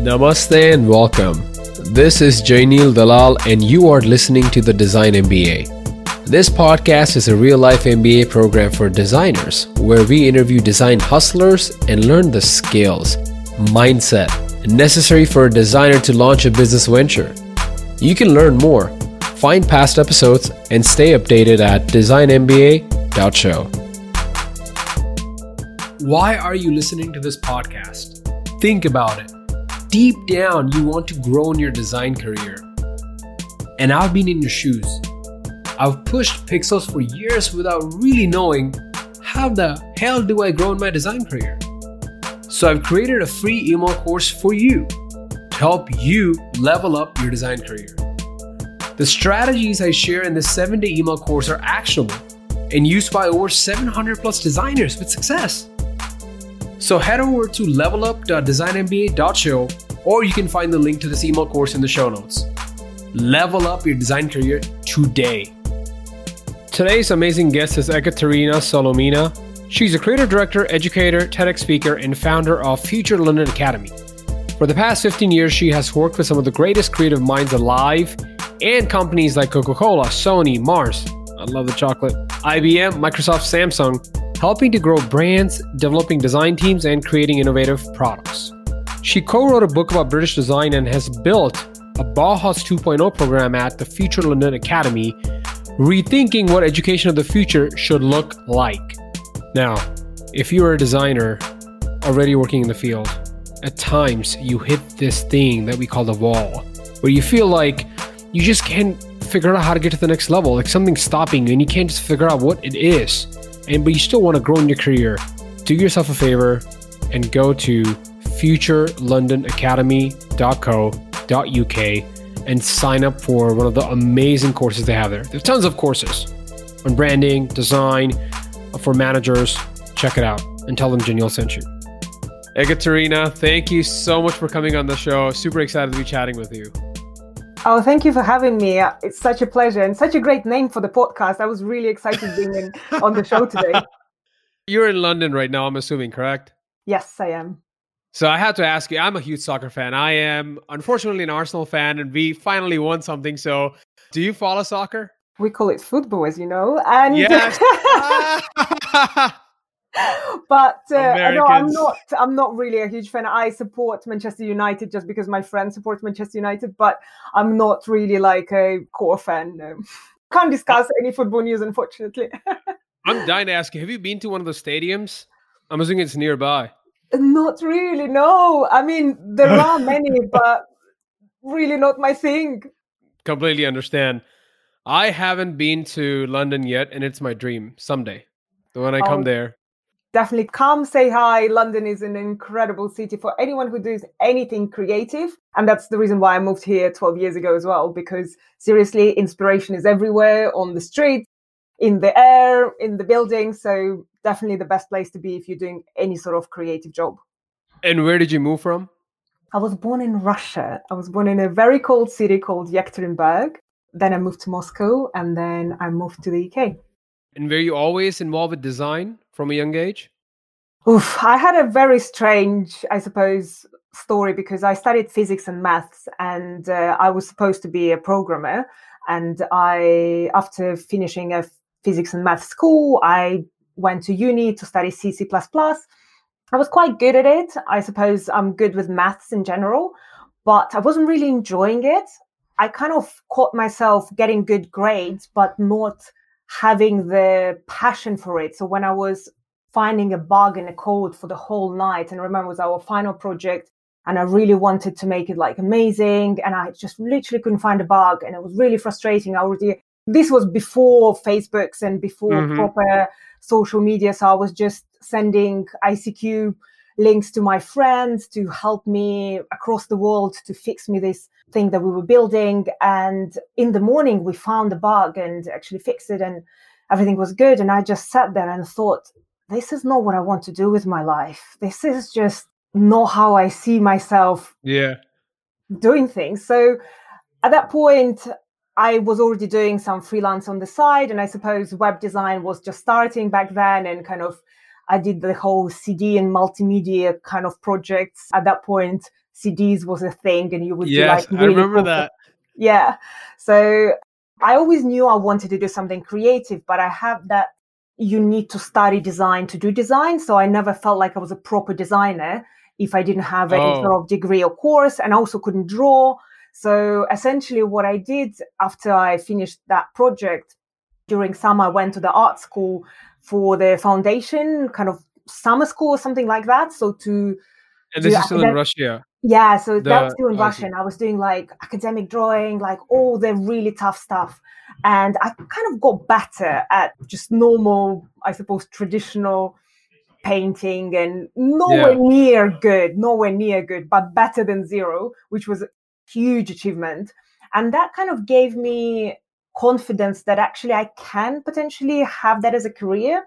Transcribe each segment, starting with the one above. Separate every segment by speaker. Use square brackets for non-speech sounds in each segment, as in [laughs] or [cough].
Speaker 1: Namaste and welcome. This is Jainil Dalal, and you are listening to the Design MBA. This podcast is a real life MBA program for designers where we interview design hustlers and learn the skills, mindset necessary for a designer to launch a business venture. You can learn more, find past episodes, and stay updated at designmba.show. Why are you listening to this podcast? Think about it deep down you want to grow in your design career. And I've been in your shoes. I've pushed pixels for years without really knowing how the hell do I grow in my design career. So I've created a free email course for you to help you level up your design career. The strategies I share in this 7-day email course are actionable and used by over 700 plus designers with success. So head over to levelup.designmba.show or you can find the link to this email course in the show notes. Level up your design career today. Today's amazing guest is Ekaterina Solomina. She's a creative director, educator, TEDx speaker, and founder of Future London Academy. For the past 15 years, she has worked with some of the greatest creative minds alive and companies like Coca Cola, Sony, Mars, I love the chocolate, IBM, Microsoft, Samsung, helping to grow brands, developing design teams, and creating innovative products. She co wrote a book about British design and has built a Bauhaus 2.0 program at the Future London Academy, rethinking what education of the future should look like. Now, if you are a designer already working in the field, at times you hit this thing that we call the wall, where you feel like you just can't figure out how to get to the next level, like something's stopping you and you can't just figure out what it is and but you still want to grow in your career, do yourself a favor and go to futurelondonacademy.co.uk and sign up for one of the amazing courses they have there. There's tons of courses on branding, design, uh, for managers. Check it out and tell them Jainil sent you. Ekaterina, thank you so much for coming on the show. Super excited to be chatting with you.
Speaker 2: Oh, thank you for having me. Uh, it's such a pleasure and such a great name for the podcast. I was really excited being in, on the show today. [laughs]
Speaker 1: You're in London right now, I'm assuming, correct?
Speaker 2: Yes, I am.
Speaker 1: So I had to ask you, I'm a huge soccer fan. I am unfortunately an Arsenal fan and we finally won something. So do you follow soccer?
Speaker 2: We call it football, as you know. And
Speaker 1: yes. [laughs] [laughs]
Speaker 2: but uh, no, I'm not. I'm not really a huge fan. I support Manchester United just because my friend supports Manchester United, but I'm not really like a core fan. No. [laughs] Can't discuss any football news, unfortunately.
Speaker 1: I'm dying to ask you: Have you been to one of the stadiums? I'm assuming it's nearby.
Speaker 2: Not really. No, I mean there are [laughs] many, but really not my thing.
Speaker 1: Completely understand. I haven't been to London yet, and it's my dream someday. When I come oh. there,
Speaker 2: definitely come say hi. London is an incredible city for anyone who does anything creative. And that's the reason why I moved here 12 years ago as well, because seriously, inspiration is everywhere on the street, in the air, in the building. So definitely the best place to be if you're doing any sort of creative job.
Speaker 1: And where did you move from?
Speaker 2: I was born in Russia. I was born in a very cold city called Yekaterinburg. Then I moved to Moscow and then I moved to the UK.
Speaker 1: And were you always involved with design from a young age?
Speaker 2: Oof, I had a very strange, I suppose, story because I studied physics and maths, and uh, I was supposed to be a programmer. And I, after finishing a physics and maths school, I went to uni to study C, C++. I was quite good at it. I suppose I'm good with maths in general, but I wasn't really enjoying it. I kind of caught myself getting good grades, but not having the passion for it. So when I was finding a bug in a code for the whole night, and remember it was our final project, and I really wanted to make it like amazing, and I just literally couldn't find a bug, and it was really frustrating. I already this was before Facebooks and before mm-hmm. proper social media, so I was just sending ICQ links to my friends to help me across the world to fix me this thing that we were building. And in the morning, we found the bug and actually fixed it, and everything was good. And I just sat there and thought, this is not what I want to do with my life. This is just not how I see myself.
Speaker 1: Yeah.
Speaker 2: Doing things. So at that point, I was already doing some freelance on the side, and I suppose web design was just starting back then, and kind of I did the whole CD and multimedia kind of projects. At that point, CDs was a thing, and you would
Speaker 1: yes,
Speaker 2: do like
Speaker 1: really I remember that.
Speaker 2: Yeah, so I always knew I wanted to do something creative, but I have that you need to study design to do design. So I never felt like I was a proper designer if I didn't have any oh. sort of degree or course, and I also couldn't draw. So essentially, what I did after I finished that project during summer, I went to the art school for the foundation kind of summer school or something like that. So to
Speaker 1: and this is still in Russia.
Speaker 2: Yeah, so the, that was still in oh, Russian. I was doing like academic drawing, like all the really tough stuff. And I kind of got better at just normal, I suppose, traditional painting and nowhere yeah. near good, nowhere near good, but better than zero, which was huge achievement. And that kind of gave me confidence that actually I can potentially have that as a career.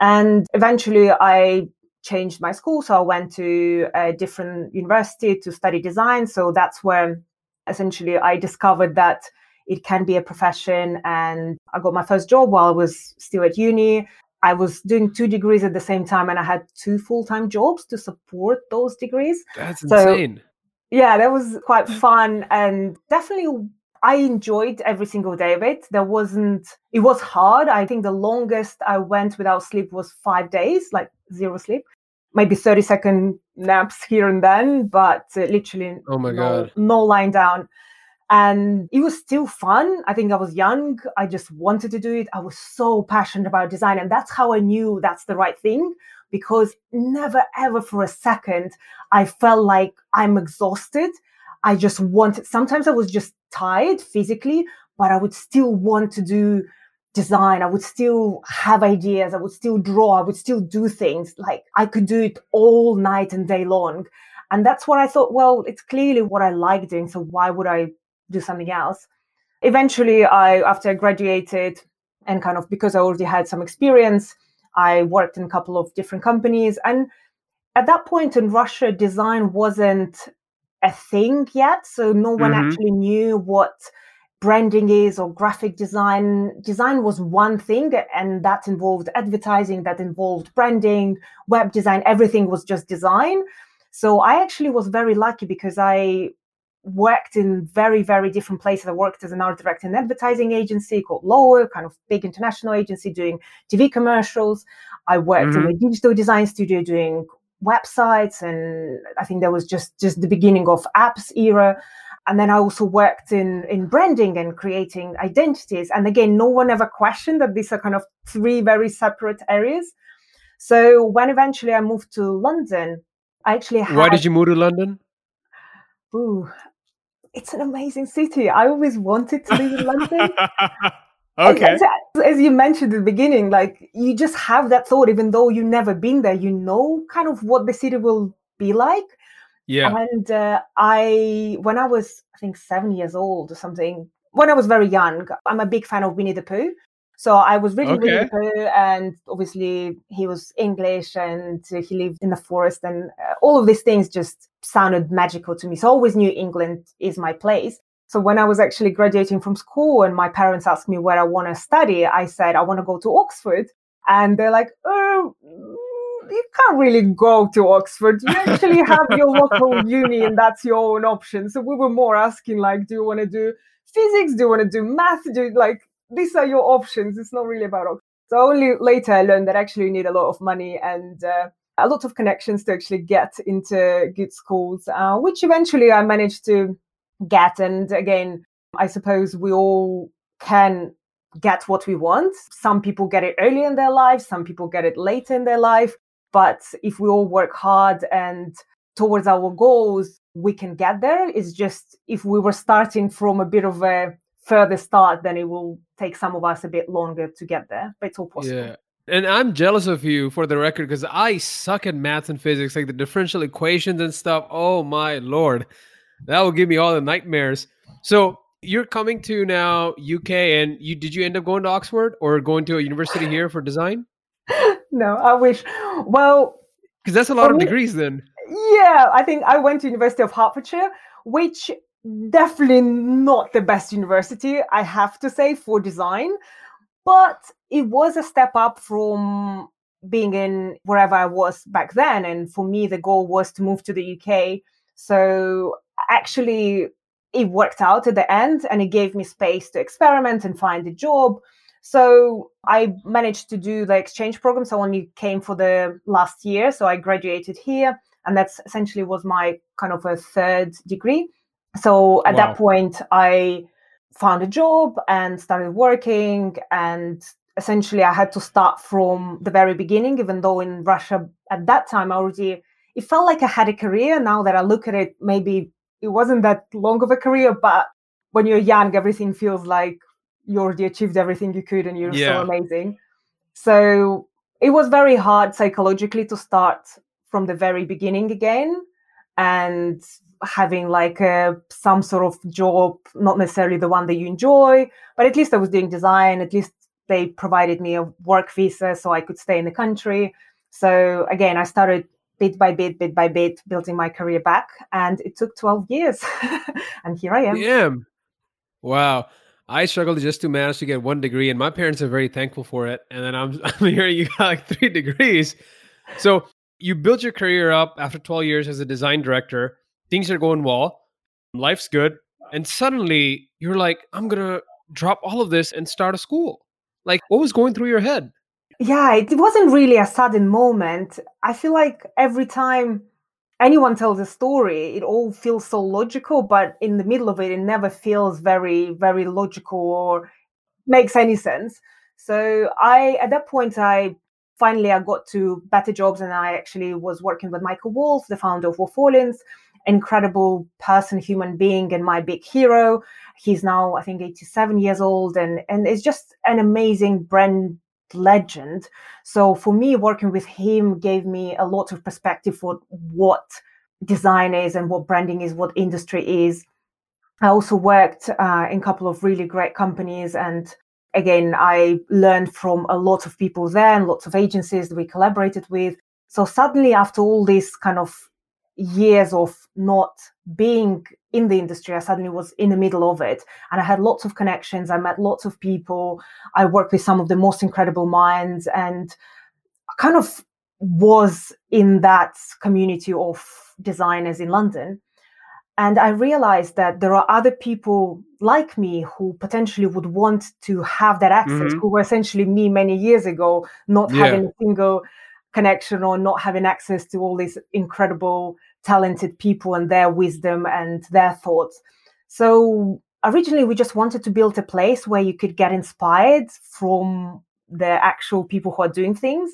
Speaker 2: And eventually I changed my school. So I went to a different university to study design. So that's where essentially I discovered that it can be a profession. And I got my first job while I was still at uni. I was doing two degrees at the same time and I had two full time jobs to support those degrees.
Speaker 1: That's so, insane.
Speaker 2: Yeah, that was quite fun and definitely I enjoyed every single day of it. There wasn't, it was hard. I think the longest I went without sleep was five days, like zero sleep, maybe 30 second naps here and then, but uh, literally
Speaker 1: oh my
Speaker 2: no,
Speaker 1: God.
Speaker 2: no lying down. And it was still fun. I think I was young. I just wanted to do it. I was so passionate about design. And that's how I knew that's the right thing because never ever for a second I felt like I'm exhausted I just wanted, sometimes I was just tired physically, but I would still want to do design. I would still have ideas. I would still draw. I would still do things. Like I could do it all night and day long. And that's what I thought, well, it's clearly what I like doing. So why would I do something else? Eventually, I, after I graduated and kind of because I already had some experience, I worked in a couple of different companies. And at that point in Russia, design wasn't a thing yet. So no one mm-hmm. actually knew what branding is or graphic design. Design was one thing, and that involved advertising, that involved branding, web design, everything was just design. So I actually was very lucky because I worked in very, very different places. I worked as an art director in an advertising agency called Lowe, kind of big international agency doing TV commercials. I worked mm-hmm. in a digital design studio doing websites and i think that was just just the beginning of apps era and then i also worked in in branding and creating identities and again no one ever questioned that these are kind of three very separate areas so when eventually i moved to london i actually had,
Speaker 1: why did you move to london
Speaker 2: ooh it's an amazing city. I always wanted to live in london. [laughs]
Speaker 1: Okay.
Speaker 2: as, as, you mentioned at the beginning like you just have that thought even though you've never been there you know kind of what the city will be like.
Speaker 1: Yeah.
Speaker 2: And uh, i when i was i think seven years old or something when i was very young i'm a big fan of winnie the pooh so I was reading okay. The and obviously he was English and he lived in the forest, and uh, all of these things just sounded magical to me. So I always knew England is my place. So when I was actually graduating from school and my parents asked me where I want to study, I said I want to go to Oxford. And they're like, oh, you can't really go to Oxford. You actually have your local [laughs] uni and that's your own option. So we were more asking like, do you want to do physics? Do you want to do math? Do you, like these are your options. It's not really about Oxford. So only later I learned that actually you need a lot of money and uh, a lot of connections to actually get into good schools, uh, which eventually I managed to get. And again, I suppose we all can get what we want. Some people get it early in their life, some people get it later in their life. But if we all work hard and towards our goals, we can get there. It's just if we were starting from a bit of a further start, then it will take some of us a bit longer to get there. But it's all possible.
Speaker 1: Yeah. And I'm jealous of you for the record because I suck at math and physics, like the differential equations and stuff. Oh my lord that will give me all the nightmares. So you're coming to now UK, and you did you end up going to Oxford or going to a university here for design? [laughs]
Speaker 2: no, I wish. Well,
Speaker 1: because that's a lot of me, degrees then.
Speaker 2: Yeah, I think I went to University of Hertfordshire, which definitely not the best university, I have to say, for design. But it was a step up from being in wherever I was back then. And for me, the goal was to move to the UK. So actually, it worked out at the end and it gave me space to experiment and find a job. So I managed to do the exchange program. So I only came for the last year. So I graduated here. And that's essentially was my kind of a third degree. So at wow. that point, I found a job and started working and essentially i had to start from the very beginning even though in russia at that time i already it felt like i had a career now that i look at it maybe it wasn't that long of a career but when you're young everything feels like you already achieved everything you could and you're yeah. so amazing so it was very hard psychologically to start from the very beginning again and having like a some sort of job not necessarily the one that you enjoy but at least i was doing design at least they provided me a work visa so i could stay in the country so again i started bit by bit bit by bit building my career back and it took 12 years [laughs] and here i am
Speaker 1: yeah wow I struggled just to manage to get one degree, and my parents are very thankful for it. And then I'm, [laughs] I'm hearing you got like three degrees. So you built your career up after 12 years as a design director things are going well, life's good, and suddenly you're like, I'm gonna drop all of this and start a school. Like, what was going through your head?
Speaker 2: Yeah, it wasn't really a sudden moment. I feel like every time anyone tells a story, it all feels so logical, but in the middle of it, it never feels very, very logical or makes any sense. So I, at that point, I finally I got to better jobs, and I actually was working with Michael Wolff, the founder of Wolff Olins, incredible person, human being, and my big hero. He's now, I think, 87 years old and, and is just an amazing brand legend. So for me, working with him gave me a lot of perspective for what design is and what branding is, what industry is. I also worked uh, in a couple of really great companies and again i learned from a lot of people there and lots of agencies that we collaborated with so suddenly after all these kind of years of not being in the industry, I suddenly was in the middle of it. And I had lots of connections. I met lots of people. I worked with some of the most incredible minds and I kind of was in that community of designers in London. And I realized that there are other people like me who potentially would want to have that access, mm-hmm. who were essentially me many years ago, not yeah. having a single connection or not having access to all these incredible talented people and their wisdom and their thoughts so originally we just wanted to build a place where you could get inspired from the actual people who are doing things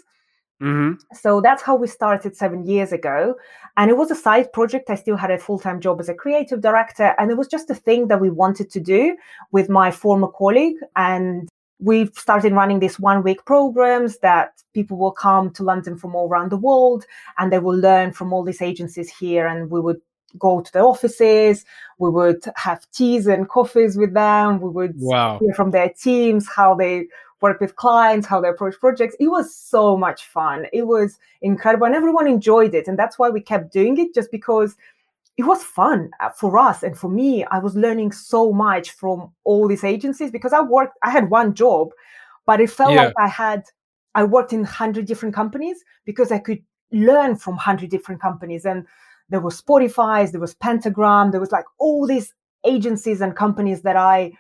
Speaker 2: mm-hmm. so that's how we started seven years ago. And it was a side project. I still had a full-time job as a creative director. And it was just a thing that we wanted to do with my former colleague. And we've started running these one week programs that people will come to London from all around the world. And they will learn from all these agencies here. And we would go to the offices, we would have teas and coffees with them, we would wow. hear from their teams how they work with clients, how they approach projects. It was so much fun. It was incredible and everyone enjoyed it. And that's why we kept doing it just because it was fun uh, for us and for me i was learning so much from all these agencies because i worked i had one job but it felt yeah. like i had i worked in 100 different companies because i could learn from 100 different companies and there was spotify's there was pentagram there was like all these agencies and companies that i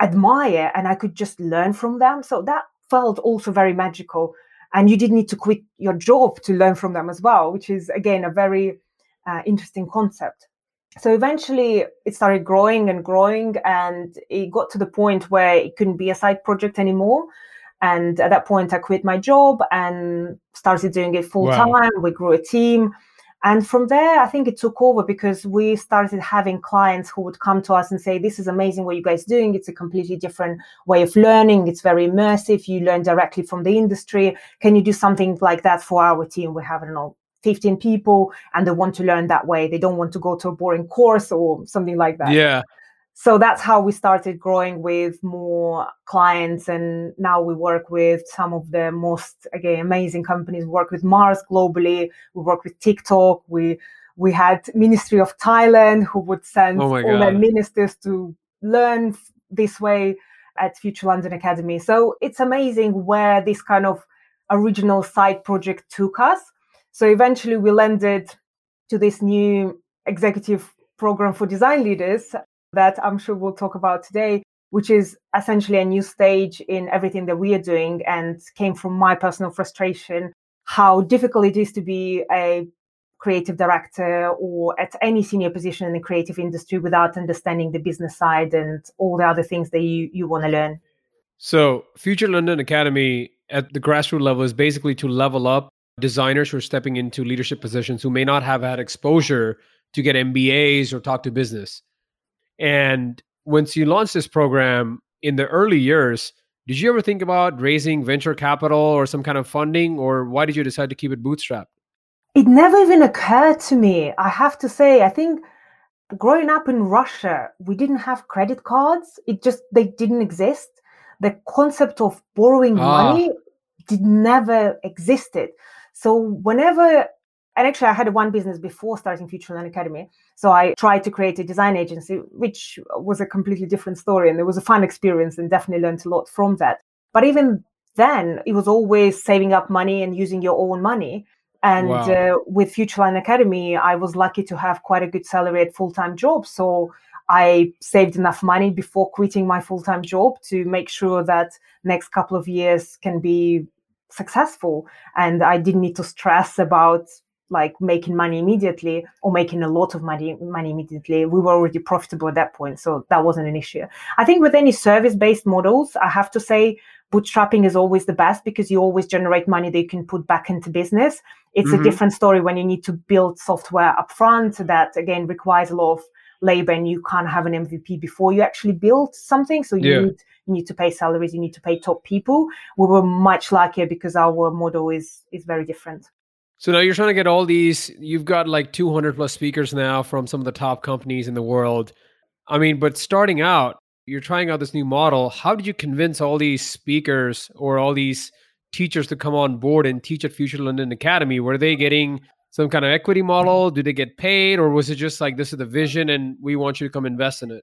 Speaker 2: admire and i could just learn from them so that felt also very magical and you didn't need to quit your job to learn from them as well which is again a very uh, interesting concept. So eventually it started growing and growing, and it got to the point where it couldn't be a side project anymore. And at that point, I quit my job and started doing it full time. Wow. We grew a team. And from there, I think it took over because we started having clients who would come to us and say, This is amazing what you guys doing. It's a completely different way of learning. It's very immersive. You learn directly from the industry. Can you do something like that for our team? We have, I don't know, 15 people and they want to learn that way. They don't want to go to a boring course or something like that.
Speaker 1: Yeah.
Speaker 2: So that's how we started growing with more clients. And now we work with some of the most, again, amazing companies. We work with Mars globally. We work with TikTok. We we had Ministry of Thailand who would send oh all their ministers to learn this way at Future London Academy. So it's amazing where this kind of original side project took us. So eventually we landed to this new executive program for design leaders that I'm sure we'll talk about today, which is essentially a new stage in everything that we are doing and came from my personal frustration how difficult it is to be a creative director or at any senior position in the creative industry without understanding the business side and all the other things that you, you want to learn.
Speaker 1: So, Future London Academy at the grassroots level is basically to level up designers who are stepping into leadership positions who may not have had exposure to get MBAs or talk to business. And once you launched this program in the early years, did you ever think about raising venture capital or some kind of funding, or why did you decide to keep it bootstrapped?
Speaker 2: It never even occurred to me. I have to say, I think growing up in Russia, we didn't have credit cards. It just, they didn't exist. The concept of borrowing ah. money did never existed. So whenever and actually, I had one business before starting Future Learn Academy. So I tried to create a design agency, which was a completely different story. And it was a fun experience and definitely learned a lot from that. But even then, it was always saving up money and using your own money. And wow. uh, with Future Learn Academy, I was lucky to have quite a good salary at full time job. So I saved enough money before quitting my full time job to make sure that next couple of years can be successful. And I didn't need to stress about like making money immediately or making a lot of money money immediately we were already profitable at that point so that wasn't an issue. I think with any service based models i have to say bootstrapping is always the best because you always generate money that you can put back into business. It's mm-hmm. a different story when you need to build software upfront that again requires a lot of labor and you can't have an mvp before you actually build something. So you yeah. need you need to pay salaries you need to pay top people. We were much luckier because our model is is very different
Speaker 1: so now you're trying to get all these, you've got like 200 plus speakers now from some of the top companies in the world. I mean, but starting out, you're trying out this new model. How did you convince all these speakers or all these teachers to come on board and teach at Future London Academy? Were they getting some kind of equity model? Do they get paid? Or was it just like, this is the vision and we want you to come invest in it?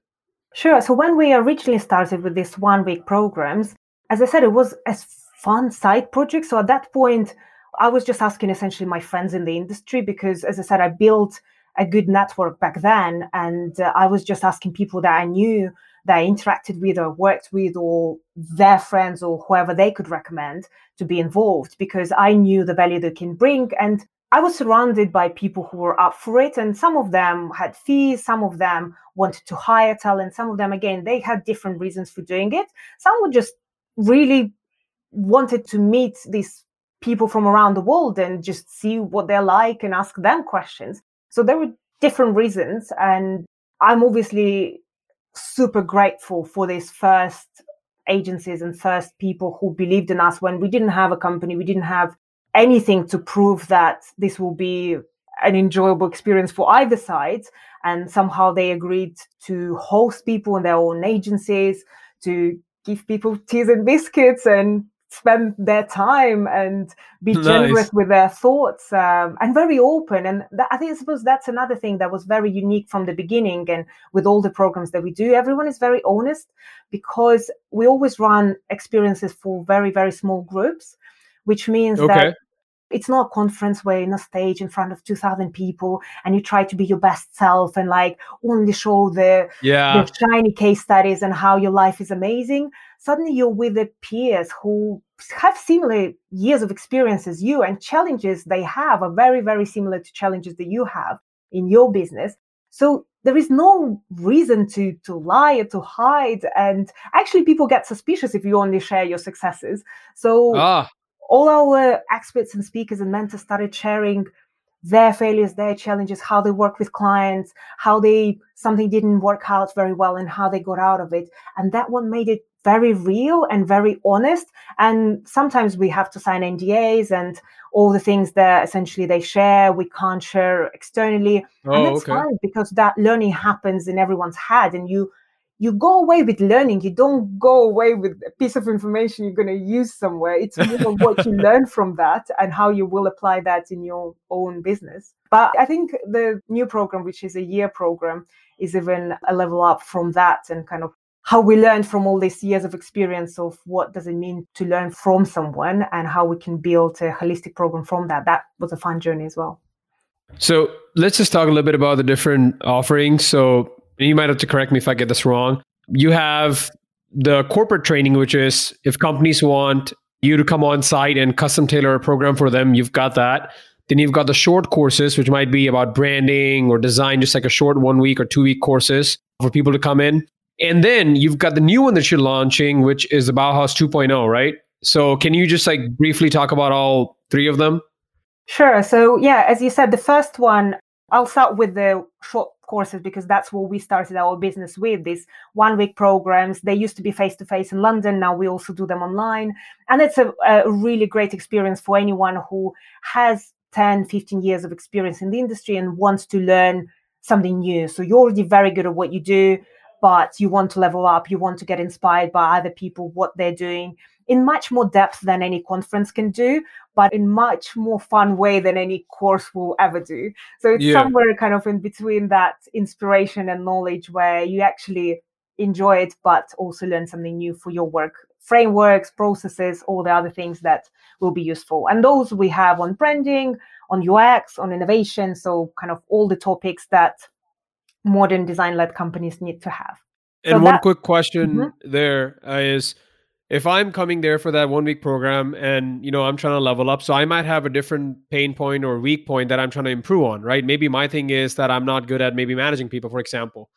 Speaker 2: Sure. So when we originally started with these one week programs, as I said, it was a fun side project. So at that point, I was just asking essentially my friends in the industry because, as I said, I built a good network back then. And uh, I was just asking people that I knew that I interacted with or worked with or their friends or whoever they could recommend to be involved because I knew the value they can bring. And I was surrounded by people who were up for it. And some of them had fees, some of them wanted to hire talent, some of them, again, they had different reasons for doing it. Some would just really wanted to meet these people from around the world and just see what they're like and ask them questions. So there were different reasons. And I'm obviously super grateful for these first agencies and first people who believed in us when we didn't have a company, we didn't have anything to prove that this will be an enjoyable experience for either side. And somehow they agreed to host people in their own agencies, to give people teas and biscuits and spend their time and be nice. generous with their thoughts um, and very open. And that, I think I suppose that's another thing that was very unique from the beginning. And with all the programs that we do, everyone is very honest because we always run experiences for very very small groups, which means okay. that it's not a conference where you're in a stage in front of 2000 people and you try to be your best self and like only show the,
Speaker 1: yeah.
Speaker 2: the shiny case studies and how your life is amazing. Suddenly you're with the peers who have similar years of experience as you and challenges they have are very very similar to challenges that you have in your business. So there is no reason to to lie or to hide and actually people get suspicious if you only share your successes. So ah all our experts and speakers and mentors started sharing their failures, their challenges, how they work with clients, how they something didn't work out very well and how they got out of it. And that one made it very real and very honest. And sometimes we have to sign NDAs and all the things that essentially they share, we can't share externally. Oh, and that's okay. fine because that learning happens in everyone's head and you you go away with learning. You don't go away with a piece of information you're going to use somewhere. It's more what you [laughs] learn from that and how you will apply that in your own business. But I think the new program, which is a year program, is even a level up from that and kind of how we learned from all these years of experience of what does it mean to learn from someone and how we can build a holistic program from that. That was a fun journey as well.
Speaker 1: So let's just talk a little bit about the different offerings. So you might have to correct me if I get this wrong. You have the corporate training, which is if companies want you to come on site and custom tailor a program for them, you've got that. Then you've got the short courses, which might be about branding or design, just like a short one week or two week courses for people to come in. And then you've got the new one that you're launching, which is the Bauhaus 2.0, right? So can you just like briefly talk about all three of them?
Speaker 2: Sure. So yeah, as you said, the first one, I'll start with the short courses because that's what we started our business with these one week programs. They used to be face to face in london now we also do them online. And it's a, a, really great experience for anyone who has 10 15 years of experience in the industry and wants to learn something new. So you're already very good at what you do but you want to level up you want to get inspired by other people what they're doing in much more depth than any conference can do, but in much more fun way than any course will ever do. So it's yeah. somewhere kind of in between that inspiration and knowledge where you actually enjoy it, but also learn something new for your work frameworks, processes, all the other things that will be useful. And those we have on branding, on UX, on innovation. So, kind of all the topics that modern design led companies need to have.
Speaker 1: And so one that, quick question mm-hmm. there is if I'm coming there for that one week program and you know I'm trying to level up, so I might have a different pain point or weak point that I'm trying to improve on, right? Maybe my thing is that I'm not good at maybe managing people, for example.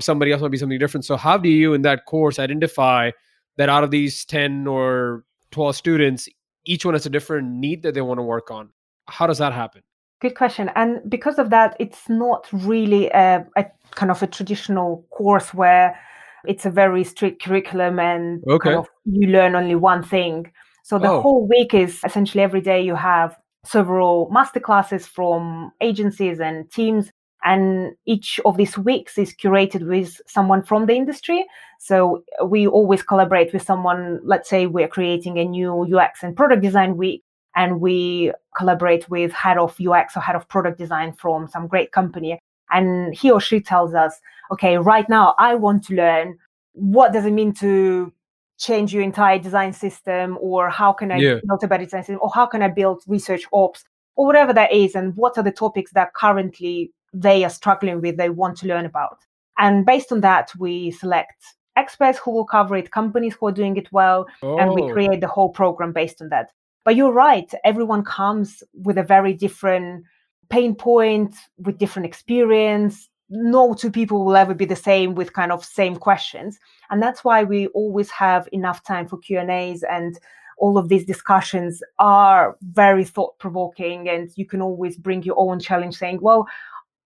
Speaker 1: Somebody else might be something different. So how do you in that course identify that out of these 10 or 12 students, each one has a different need that they want to work on? How does that happen?
Speaker 2: Good question. And because of that, it's not really a, a kind of a traditional course where it's a very strict curriculum and okay. kind of you learn only one thing. So the oh. whole week is essentially every day you have several masterclasses from agencies and teams and each of these weeks is curated with someone from the industry so we always collaborate with someone let's say we're creating a new ux and product design week and we collaborate with head of ux or head of product design from some great company and he or she tells us okay right now i want to learn what does it mean to change your entire design system or how can i yeah. build a better design system or how can i build research ops or whatever that is and what are the topics that currently they are struggling with they want to learn about and based on that we select experts who will cover it companies who are doing it well oh. and we oh. create the whole program based on that but you're right everyone comes with a very different pain point with different experience. No two people will ever be the same with kind of same questions. And that's why we always have enough time for q and a's and all of these discussions are very thought provoking and you can always bring your own challenge saying well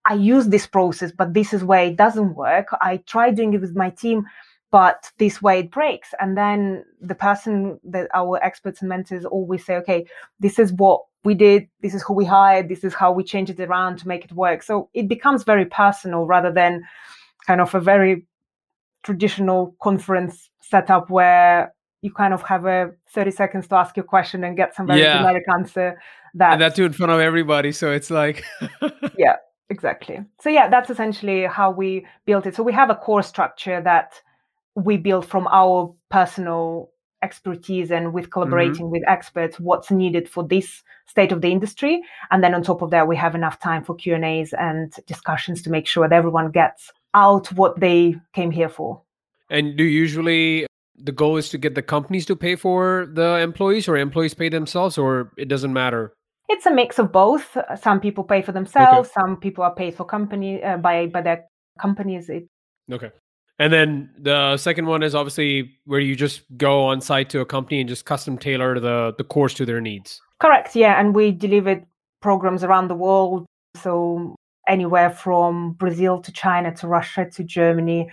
Speaker 2: i use this process but this is where it doesn't work. I try doing it with my team but this way it breaks. And then the person that our experts and mentors always say okay this is what we did this is who we hired this is how we changed it around to make it work. So it becomes very personal rather than kind of a very traditional conference setup where you kind of have a 30 seconds to ask your question and get some very yeah. generic answer
Speaker 1: that and that too in front of everybody. So it's like [laughs]
Speaker 2: yeah exactly. So yeah that's essentially how we built it. So we have a core structure that we build from our personal expertise and with mm-hmm. collaborating mm-hmm. with experts what's needed for this state of the industry and then on top of that we have enough time for q and a's and discussions to make sure that everyone gets out what they came here for
Speaker 1: and do usually the goal is to get the companies to pay for the employees or employees pay themselves or it doesn't matter
Speaker 2: it's a mix of both some people pay for themselves okay. some people are paid for company uh, by by their companies it,
Speaker 1: okay and then the second one is obviously where you just go on site to a company and just custom tailor the, the course to their needs.
Speaker 2: Correct. Yeah. And we delivered programs around the world. So anywhere from Brazil to China to Russia to Germany.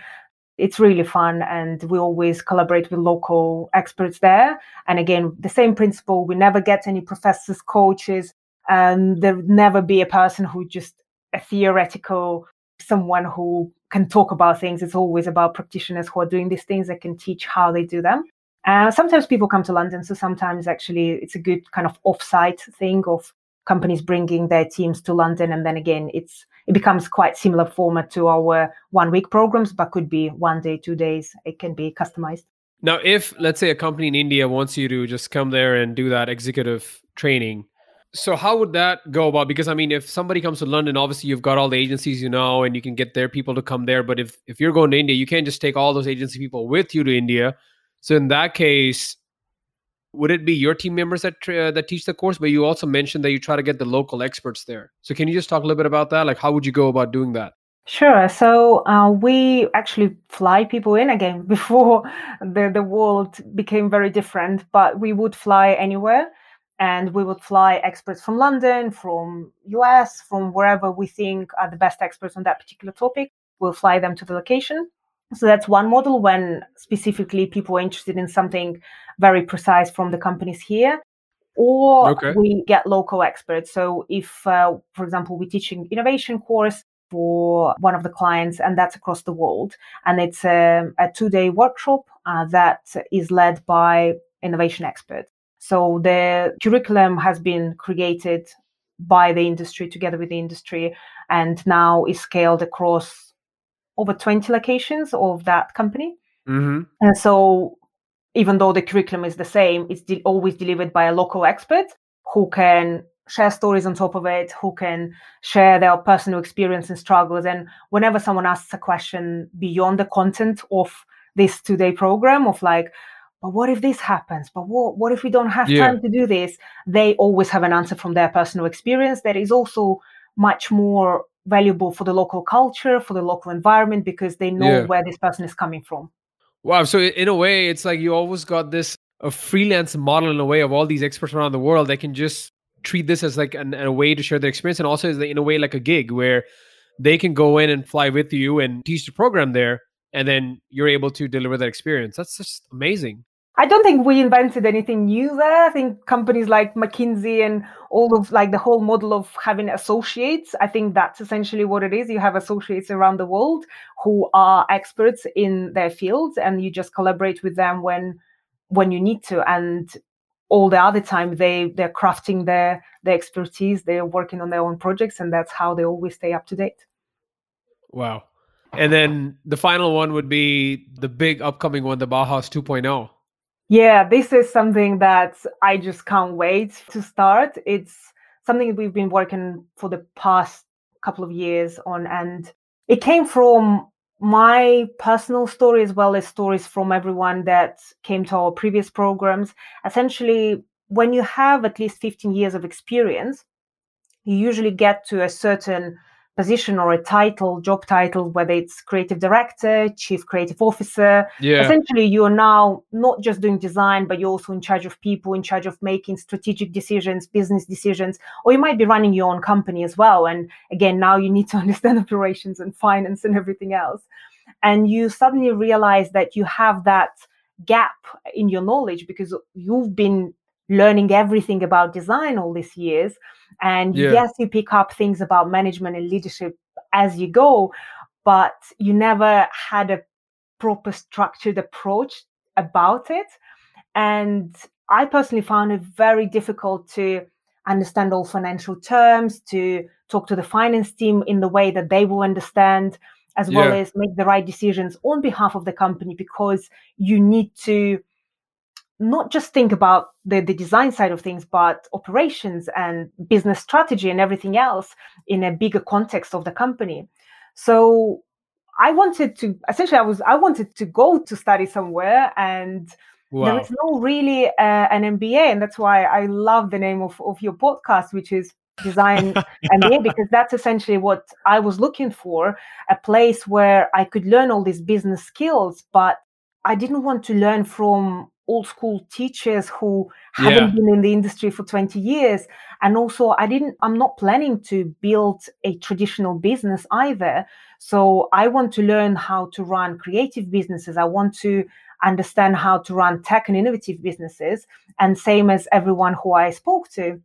Speaker 2: It's really fun. And we always collaborate with local experts there. And again, the same principle we never get any professors, coaches, and there never be a person who just a theoretical someone who can talk about things. It's always about practitioners who are doing these things that can teach how they do them. Uh, sometimes people come to London, so sometimes actually it's a good kind of off-site thing of companies bringing their teams to London, and then again, it's it becomes quite similar format to our one week programs, but could be one day, two days. It can be customized.
Speaker 1: Now, if let's say a company in India wants you to just come there and do that executive training, so how would that go about? Because I mean, if somebody comes to London, obviously you've got all the agencies you know, and you can get their people to come there. But if if you're going to India, you can't just take all those agency people with you to India. So in that case, would it be your team members that uh, that teach the course? But you also mentioned that you try to get the local experts there. So can you just talk a little bit about that? Like, how would you go about doing that?
Speaker 2: Sure. So uh, we actually fly people in again [laughs] before the the world became very different. But we would fly anywhere and we would fly experts from London, from US, from wherever we think are the best experts on that particular topic. We'll fly them to the location. So that's one model when specifically people are interested in something very precise from the companies here. Or okay. we get local experts. So if, uh, for example, we're teaching innovation course for one of the clients, and that's across the world, and it's a, a two-day workshop uh, that is led by innovation experts. So the curriculum has been created by the industry together with the industry and now is scaled across over 20 locations of that company. Mm-hmm. And so even though the curriculum is the same, it's de- always delivered by a local expert who can share stories on top of it, who can share their personal experience and struggles. And whenever someone asks a question beyond the content of this two day program, of like, but what if this happens? But what, what if we don't have yeah. time to do this? They always have an answer from their personal experience that is also much more valuable for the local culture, for the local environment, because they know yeah. where this person is coming from.
Speaker 1: Wow. So in a way, it's like you always got this a freelance model in a way of all these experts around the world. They can just treat this as like an, a way to share their experience, and also in a way like a gig where they can go in and fly with you and teach the program there, and then you're able to deliver that experience. That's just amazing.
Speaker 2: I don't think we invented anything new there. I think companies like McKinsey and all of like the whole model of having associates, I think that's essentially what it is. You have associates around the world who are experts in their fields and you just collaborate with them when when you need to and all the other time they they're crafting their their expertise, they're working on their own projects and that's how they always stay up to date.
Speaker 1: Wow. And then the final one would be the big upcoming one, the Bauhaus 2.0.
Speaker 2: Yeah, this is something that I just can't wait to start. It's something we've been working for the past couple of years on, and it came from my personal story as well as stories from everyone that came to our previous programs. Essentially, when you have at least 15 years of experience, you usually get to a certain position or a title, job title, whether it's creative director, chief creative officer. Yeah. Essentially, you are now not just doing design, but you're also in charge of people, in charge of making strategic decisions, business decisions, or you might be running your own company as well. And again, now you need to [laughs] understand operations and finance and everything else. And you suddenly realize that you have that gap in your knowledge because you've been learning everything about design all these years and yeah. yes you pick up things about management and leadership as you go but you never had a proper structured approach about it and i personally found it very difficult to understand all financial terms to talk to the finance team in the way that they will understand as yeah. well as make the right decisions on behalf of the company because you need to not just think about the, the design side of things, but operations and business strategy and everything else in a bigger context of the company. So I wanted to essentially I was I wanted to go to study somewhere and wow. there is no really uh, an MBA and that's why I love the name of, of your podcast which is design [laughs] MBA because that's essentially what I was looking for a place where I could learn all these business skills but I didn't want to learn from old school teachers who haven't yeah. been in the industry for 20 years. And also i didn't i'm not planning to build a traditional business either. So i want to learn how to run creative businesses. I want to understand how to run tech and innovative businesses and same as everyone who i spoke to.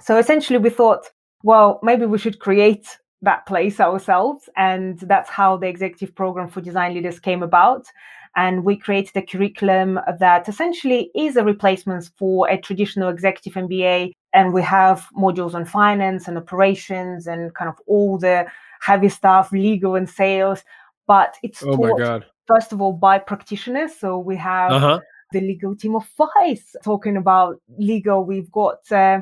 Speaker 2: So essentially we thought well maybe we should create that place ourselves and that's how the executive program for design leaders came about and we created a curriculum that essentially is a replacement for a traditional executive MBA. And we have modules on finance and operations and kind of all the heavy stuff, legal and sales. But it's
Speaker 1: oh my god
Speaker 2: first of all by practitioners. So we have uh-huh. the legal team of FICE talking about legal. We've got uh,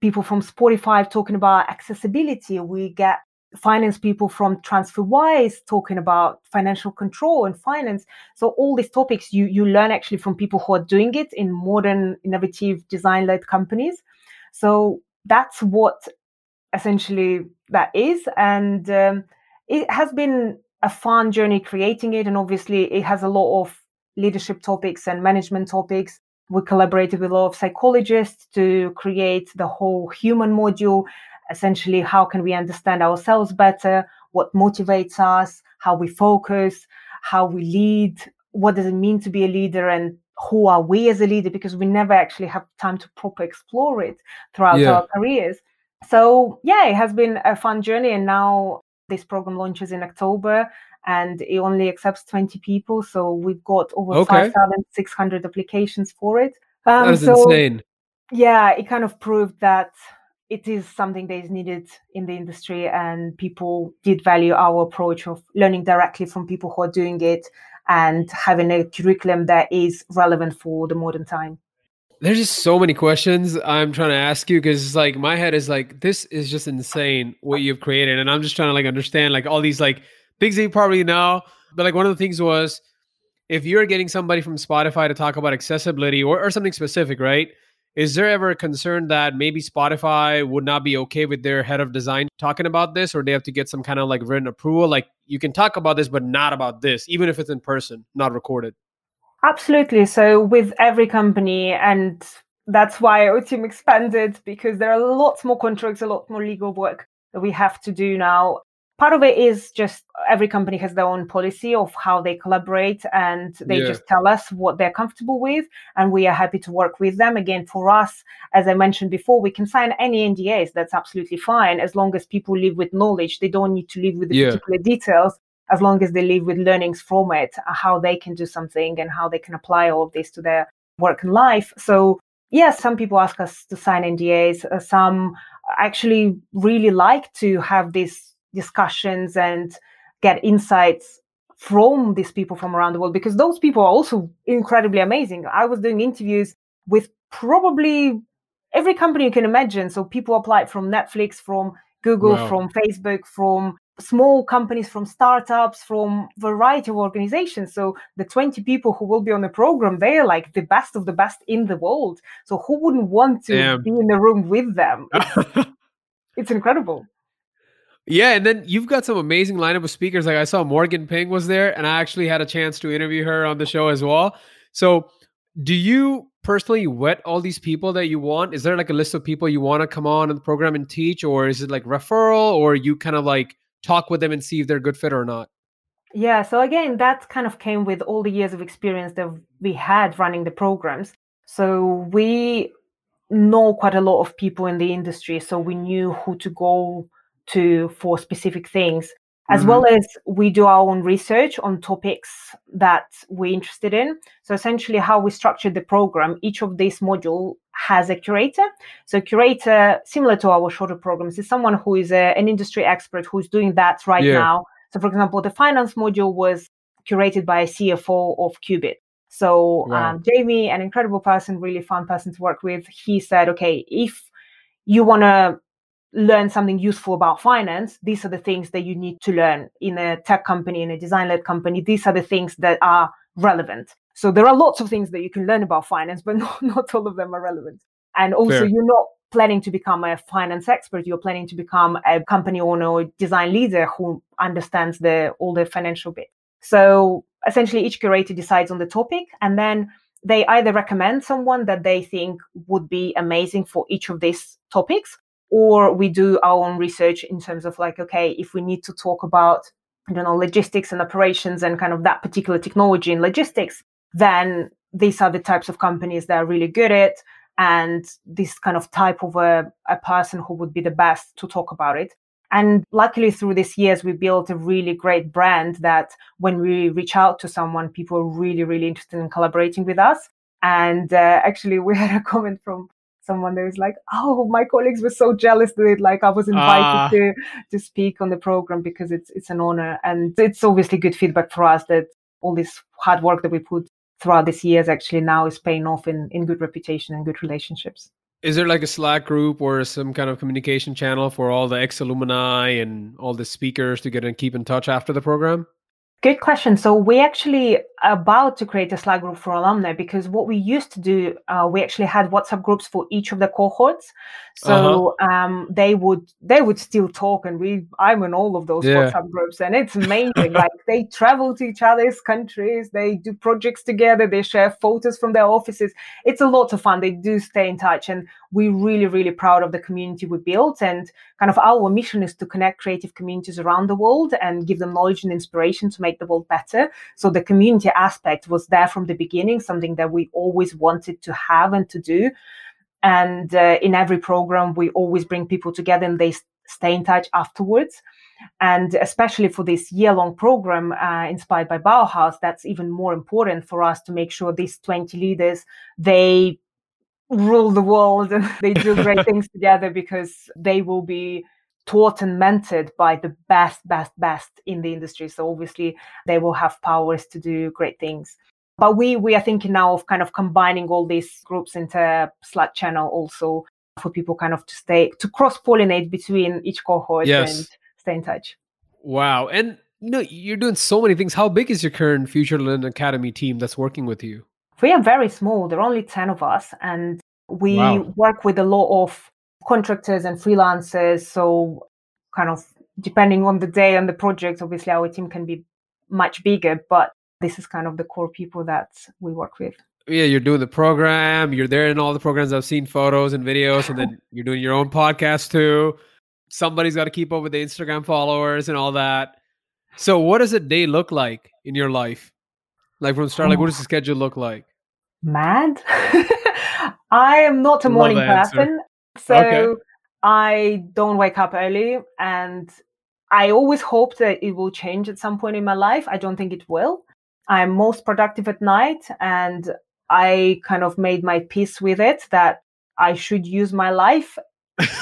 Speaker 2: people from Spotify talking about accessibility. We get finance people from TransferWise talking about financial control and finance. So all these topics you you learn actually from people who are doing it in modern, innovative, design-led companies. So that's what essentially that is, and um, it has been a fun journey creating it. And obviously, it has a lot of leadership topics and management topics. We collaborated with a lot of psychologists to create the whole human module. Essentially, how can we understand ourselves better? What motivates us? How we focus? How we lead? What does it mean to be a leader? And who are we as a leader? Because we never actually have time to proper explore it throughout yeah. our careers. So yeah, it has been a fun journey, and now this program launches in October and it only accepts 20 people. So we've got over okay. 5,600 applications for it.
Speaker 1: Um, that is so, insane.
Speaker 2: Yeah, it kind of proved that it is something that is needed in the industry and people did value our approach of learning directly from people who are doing it and having a curriculum that is relevant for the modern time
Speaker 1: there's just so many questions I'm trying to ask you because like my head is like this is just insane what you've created, and I'm just trying to like understand like all these like things that you probably know. But like one of the things was if you're getting somebody from Spotify to talk about accessibility or, or something specific, right? Is there ever a concern that maybe Spotify would not be okay with their head of design talking about this, or they have to get some kind of like written approval? Like you can talk about this, but not about this, even if it's in person, not recorded.
Speaker 2: Absolutely. So with every company, and that's why our team [laughs] expanded because there are lots more contracts, a lot more legal work that we have to do now. Part of it is just every company has their own policy of how they collaborate and they yeah. just tell us what they're comfortable with. And we are happy to work with them. Again, for us, as I mentioned before, we can sign any NDAs. That's absolutely fine as long as people live with knowledge. They don't need to live with the yeah. particular details as long as they live with learnings from it, how they can do something and how they can apply all of this to their work and life. So, yes, some people ask us to sign NDAs. Uh, some actually really like to have these discussions and get insights from these people from around the world because those people are also incredibly amazing. I was doing interviews with probably every company you can imagine. So people applied from Netflix, from Google, wow. from Facebook, from small companies from startups from variety of organizations so the 20 people who will be on the program they're like the best of the best in the world so who wouldn't want to Damn. be in the room with them it's, [laughs] it's, incredible
Speaker 1: yeah and then you've got some amazing lineup of speakers like i saw morgan ping was there and i actually had a chance to interview her on the show as well so do you personally vet all these people that you want is there like a list of people you want to come on the program and teach or is it like referral or you kind of like talk with them and see if they're a good fit or not?
Speaker 2: Yeah, so again, that kind of came with all the years of experience that we had running the programs. So we know quite a lot of people in the industry, so we knew who to go to for specific things as mm-hmm. well as we do our own research on topics that we're interested in. So essentially, how we structured the program, each of these module has a curator. So curator, similar to our shorter programs, is someone who is a, an industry expert who's doing that right yeah. now. So, for example, the finance module was curated by a CFO of Qubit. So wow. um, Jamie, an incredible person, really fun person to work with, he said, okay, if you want to learn something useful about finance, these are the things that you need to learn in a tech company, in a design led company. These are the things that are relevant. So there are lots of things that you can learn about finance, [laughs] but not, not all of them are relevant. And also, Fair. you're not planning to become a finance expert. You're planning to become a company owner or design leader who understands the all the financial bit. So essentially, each curator decides on the topic, and then they either recommend someone that they think would be amazing for each of these topics, or we do our own research in terms of like okay if we need to talk about i don't know logistics and operations and kind of that particular technology in logistics then these are the types of companies that are really good at and this kind of type of a, a person who would be the best to talk about it. And luckily through these years we built a really great brand that when we reach out to someone people are really really interested in collaborating with us. And uh, actually [laughs] we had a comment from someone that was like, "Oh, my colleagues were so jealous that like I was invited uh. to to speak on the program because it's it's an honor and it's obviously good feedback for us that all this hard work that we put throughout these years actually now is paying off in in good reputation and good relationships.
Speaker 1: Is there like a Slack group or some kind of communication channel for all the ex alumni and all the speakers to get and keep in touch after the program?
Speaker 2: Good question. So we actually about to create a Slack group for alumni because what we used to do, uh, we actually had WhatsApp groups for each of the cohorts. So uh-huh. um, they would they would still talk, and we I'm in all of those yeah. WhatsApp groups, and it's amazing. like they travel to each other's countries, they do projects together, they share photos from their offices. It's a lot of fun. They do stay in touch, and we're really really proud of the community we built. And kind of our mission is to connect creative communities around the world and give them knowledge and inspiration to make the world better. So the community aspect was there from the beginning, something that we always wanted to have and to do. And uh, in every program, we always bring people together and they stay in touch afterwards. And especially for this year long program uh, inspired by Bauhaus, that's even more important for us to make sure these 20 leaders, they rule the world and [laughs] they do great [laughs] things together because they will be taught and mentored by the best, best, best in the industry. So obviously they will have powers to do great things. But we we are thinking now of kind of combining all these groups into Slack channel also for people kind of to stay to cross pollinate between each cohort yes. and stay in touch.
Speaker 1: Wow. And you know, you're doing so many things. How big is your current Future London Academy team that's working with you?
Speaker 2: We are very small. There are only 10 of us and we wow. work with a lot of contractors and freelancers. So, kind of depending on the day and the project, obviously our team can be much bigger, but this is kind of the core people that we work with.
Speaker 1: Yeah, you're doing the program, you're there in all the programs. I've seen photos and videos, and then you're doing your own podcast too. Somebody's got to keep up with the Instagram followers and all that. So, what does a day look like in your life? Like from start, like what does the oh. schedule look like?
Speaker 2: Mad. [laughs] I am not a morning person. So okay. I don't wake up early and I always hope that it will change at some point in my life. I don't think it will. I'm most productive at night and I kind of made my peace with it that I should use my life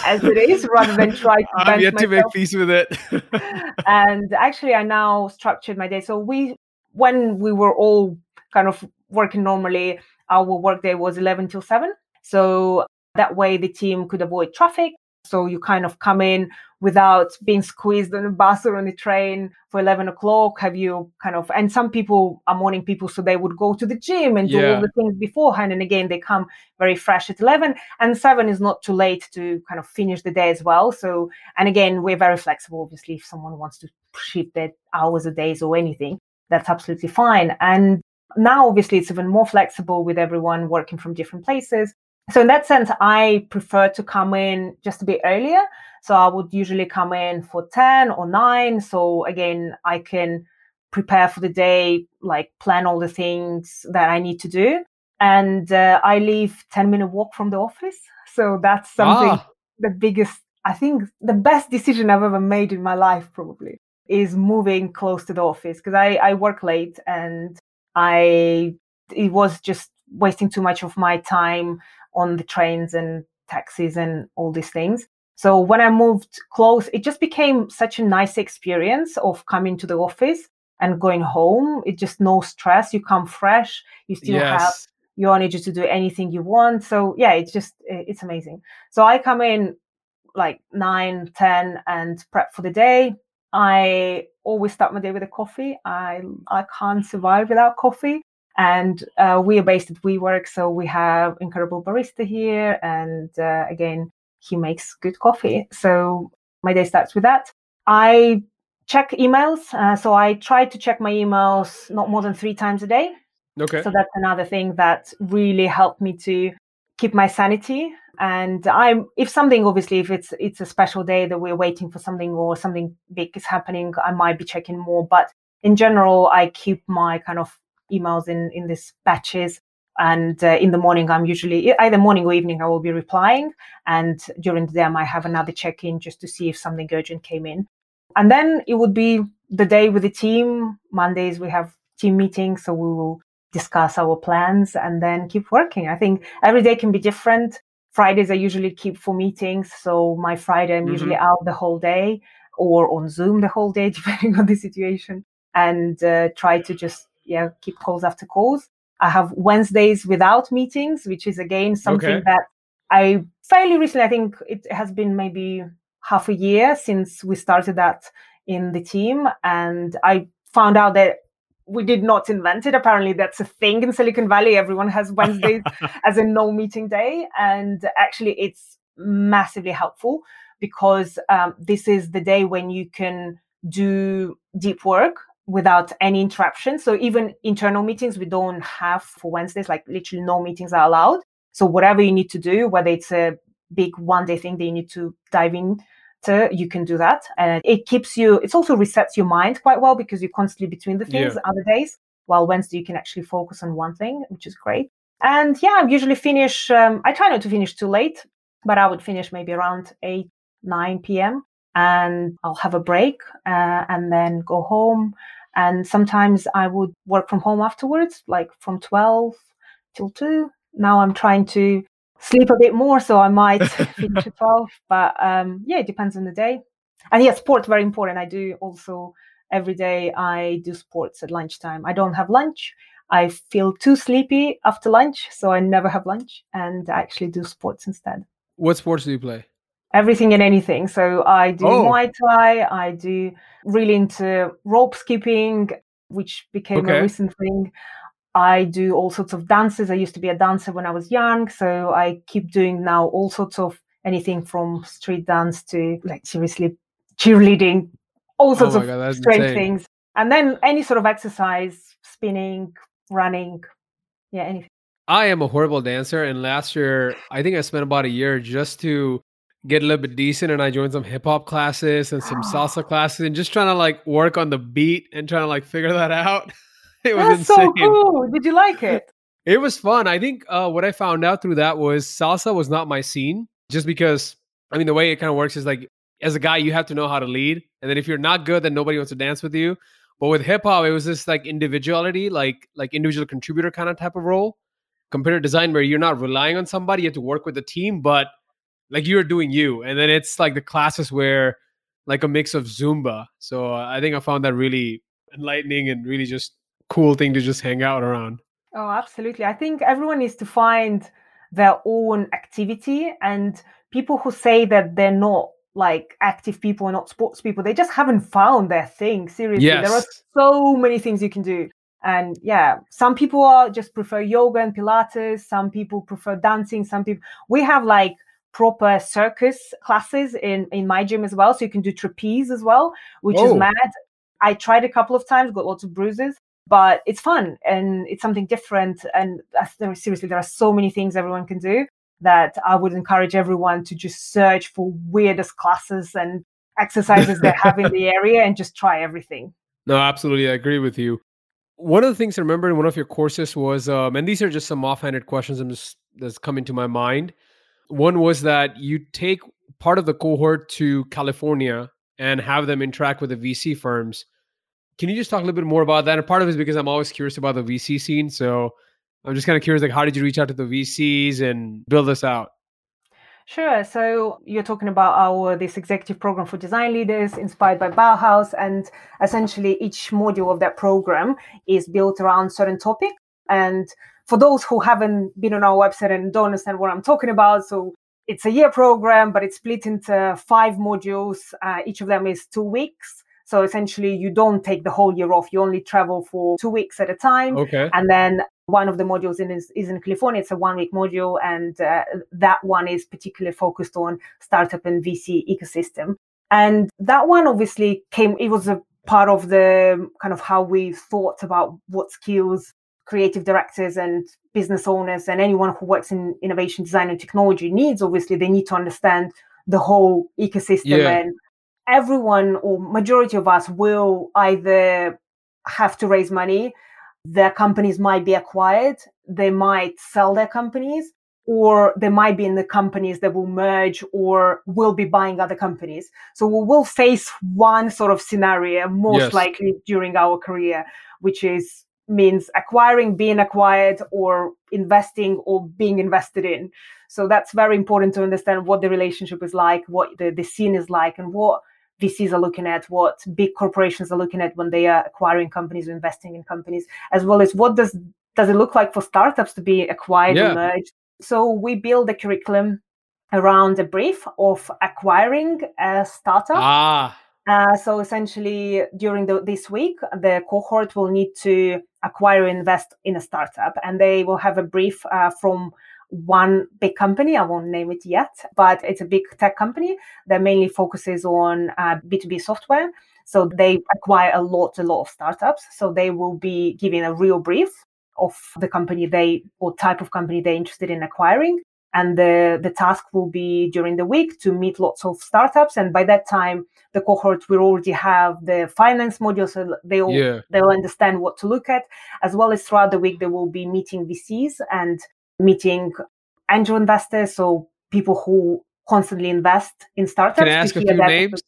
Speaker 2: as it is rather than [laughs] try to
Speaker 1: I'm yet myself. to make peace with it. [laughs]
Speaker 2: and actually I now structured my day. So we when we were all kind of working normally, our workday was 11 till 7. So that way, the team could avoid traffic. So you kind of come in without being squeezed on a bus or on a train for 11 o'clock. Have you kind of, and some people are morning people, so they would go to the gym and do all the things beforehand. And again, they come very fresh at 11. And 7 is not too late to kind of finish the day as well. So, and again, we're very flexible. Obviously, if someone wants to shift their hours or days or anything, that's absolutely fine. And now, obviously, it's even more flexible with everyone working from different places so in that sense i prefer to come in just a bit earlier. So i would usually come in for 10 or 9 so again i can prepare for the day like plan all the things that i need to do. And uh, i leave 10 minute walk from the office. So that's something ah. [laughs] the biggest i think the best decision i've ever made in my life probably is moving close to the office. Because I, I work late and i it was just wasting too much of my time on the trains and taxis and all these things. So when I moved close, it just became such a nice experience of coming to the office and going home. It just no stress. You come fresh. You still yes. have your energy to do anything you want. So yeah, it's just it's amazing. So I come in like nine, ten, and prep for the day. I always start my day with a coffee. I I can't survive without coffee. And uh, we are based at WeWork, so we have incredible barista here, and uh, again, he makes good coffee. So my day starts with that. I check emails, uh, so I try to check my emails not more than three times a day.
Speaker 1: Okay.
Speaker 2: So that's another thing that really helped me to keep my sanity. And I'm if something obviously if it's it's a special day that we're waiting for something or something big is happening, I might be checking more. But in general, I keep my kind of emails in in these batches. And uh, in the morning i'm usually either morning or evening i will be replying. And during the day i might have another check-in just to see if something urgent came in. And then it would be the day with the team. Mondays we have team meetings so we will discuss our plans and then keep working. I think every day can be different. Fridays I usually keep for meetings. So my Friday, I'm mm-hmm. usually out the whole day or on Zoom the whole day, [laughs] depending on the situation, and uh, try to just yeah keep calls after calls. I have Wednesdays without meetings, which is again something okay. that I fairly recently, I think it has been maybe half a year since we started that in the team. And I found out that we did not invent it. Apparently, that's a thing in Silicon Valley. Everyone has [laughs] Wednesdays as a no meeting day. And actually, it's massively helpful because um, this is the day when you can do deep work without any interruption. So even internal meetings we don't have for Wednesdays, like literally no meetings are allowed. So whatever you need to do, whether it's a big one day thing that you need to dive in to, you can do that. And it keeps you, it also resets your mind quite well because you're constantly between the things yeah. other days. While Wednesday you can actually focus on one thing, which is great. And yeah, I usually finish, um, I try not to finish too late, but I would finish maybe around 8, 9 p.m. And I'll have a break uh, and then go home and sometimes I would work from home afterwards, like from 12 till 2. Now I'm trying to sleep a bit more, so I might [laughs] finish at 12. But um, yeah, it depends on the day. And yeah, sports very important. I do also every day, I do sports at lunchtime. I don't have lunch. I feel too sleepy after lunch, so I never have lunch and I actually do sports instead.
Speaker 1: What sports do you play?
Speaker 2: Everything and anything. So I do oh. Muay Thai, I do really into rope skipping, which became okay. a recent thing. I do all sorts of dances. I used to be a dancer when I was young, so I keep doing now all sorts of anything from street dance to like seriously cheerleading, all oh sorts oh of God, strange insane. things. And then any sort of exercise, spinning, running, yeah, anything.
Speaker 1: I am a horrible dancer, and last year I think I spent about a year just to get a little bit decent and I joined some hip hop classes and some salsa classes and just trying to like work on the beat and trying to like figure that out. [laughs]
Speaker 2: it was That's insane. so cool. Did you like it? [laughs]
Speaker 1: It was fun. I think uh, what I found out through that was salsa was not my scene just because I mean the way it kind of works is like as a guy you have to know how to lead and then if you're not good then nobody wants to dance with you. But with hip hop it was this like individuality like like individual contributor kind of type of role compared to design where you're not relying on somebody you have to work with the team but like you're doing you and then it's like the classes where like a mix of zumba. So uh, i think i found that really enlightening and really just cool thing to just hang out around.
Speaker 2: Oh absolutely. I think everyone needs to find their own activity and people who say that they're not like active people or not sports people they just haven't found their thing seriously. Yes. there are so many things you can do. And yeah some people are just prefer yoga and pilates some people prefer dancing some people we have like proper circus classes in in my gym as well. So you can do trapeze as well which is mad. I tried a couple of times got lots of bruises but it's fun and it's something different. And seriously there are so many things everyone can do that i would encourage everyone to just search for weirdest classes and exercises they have in the [laughs] area and just try everything.
Speaker 1: No absolutely i agree with you. One of the things i remember in one of your courses was um, and these are just some offhanded questions i'm just that's coming to my mind one was that you take part of the cohort to California and have them interact with the VC firms. Can you just talk a little bit more about that? And part of it is because I'm always curious about the VC scene. So I'm just kind of curious, like, how did you reach out to the VCs and build this out?
Speaker 2: Sure. So you're talking about our this executive program for design leaders inspired by Bauhaus, and essentially each module of that program is built around certain topic. And for those who haven't been on our website and don't understand what I'm talking about, so it's a year program, but it's split into five modules. Uh, each of them is two weeks. So essentially, you don't take the whole year off. You only travel for two weeks at a time.
Speaker 1: Okay.
Speaker 2: And then one of the modules in is, is in California. It's a one week module, and uh, that one is particularly focused on startup and VC ecosystem. And that one obviously came. It was a part of the kind of how we thought about what skills creative directors and business owners and anyone who works in innovation design and technology needs obviously they need to understand the whole ecosystem yeah. and everyone or majority of us will either have to raise money their companies might be acquired they might sell their companies or they might be in the companies that will merge or will be buying other companies so we will face one sort of scenario most yes. likely during our career which is means acquiring, being acquired, or investing or being invested in. So that's very important to understand what the relationship is like, what the, the scene is like, and what VCs are looking at, what big corporations are looking at when they are acquiring companies or investing in companies, as well as what does does it look like for startups to be acquired yeah. or merged. So we build a curriculum around a brief of acquiring a startup.
Speaker 1: Ah.
Speaker 2: Uh, so essentially, during the, this week, the cohort will need to acquire invest in a startup, and they will have a brief uh, from one big company. I won't name it yet, but it's a big tech company that mainly focuses on uh, B2B software. So they acquire a lot, a lot of startups. So they will be giving a real brief of the company they or type of company they're interested in acquiring. And the, the task will be during the week to meet lots of startups. And by that time, the cohort will already have the finance module, so they all yeah. they'll understand what to look at, as well as throughout the week they will be meeting VCs and meeting angel investors, so people who constantly invest in startups.
Speaker 1: Can I ask a few names?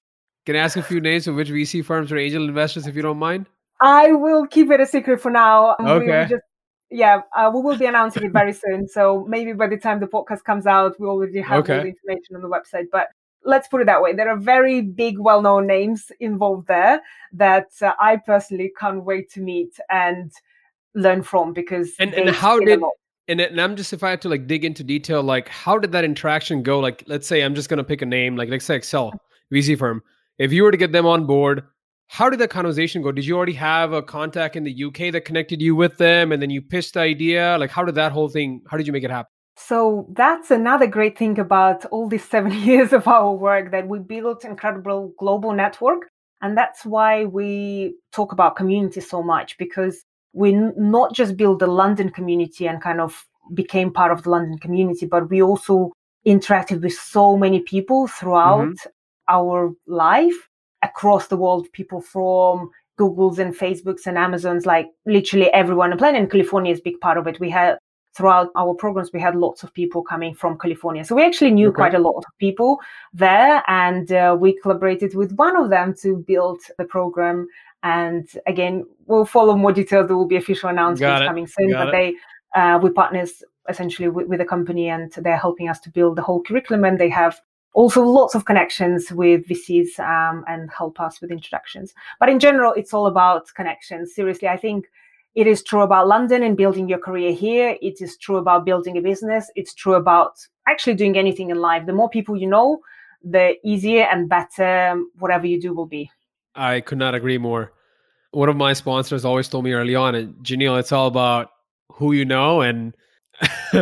Speaker 1: Can I ask a few names of which VC firms or angel investors, if you don't mind?
Speaker 2: I will keep it a secret for now.
Speaker 1: Okay.
Speaker 2: Just, yeah, uh, we will be announcing it very soon. So maybe by the time the podcast comes out, we already have okay. all the information on the website. But let's put it that way. There are very big, well-known names involved there that uh, I personally can't wait to meet and learn from because
Speaker 1: and, and how did and, and I'm just if I had to like dig into detail, like how did that interaction go? Like, let's say I'm just gonna pick a name, like let's say Accel [laughs] VC firm. If you were to get them on board, how did that conversation go? Did you already have a contact in the UK that connected you with them, and then you pitched the idea? Like, how did that whole thing? How did you make it happen?
Speaker 2: So that's another great thing about all these seven [laughs] years of our work that we built incredible global network. And that's why we talk about community so much because we not just build the London community and kind of became part of the London community, but we also interacted with so many people throughout mm-hmm. our life across the world, people from Google's and Facebook's and Amazon's, like literally everyone on planet. And California is a big part of it. We had throughout our programs, we had lots of people coming from California. So we actually knew okay. quite a lot of people there. And uh, we collaborated with one of them to build the program and again, we'll follow more details. There will be official announcements coming soon. Got but it. they, uh, we partners essentially with, with the company, and they're helping us to build the whole curriculum. And they have also lots of connections with VCs um, and help us with introductions. But in general, it's all about connections. Seriously, I think it is true about London and building your career here. It is true about building a business. It's true about actually doing anything in life. The more people you know, the easier and better whatever you do will be.
Speaker 1: I could not agree more. One of my sponsors always told me early on, and Janelle, it's all about who you know. And [laughs]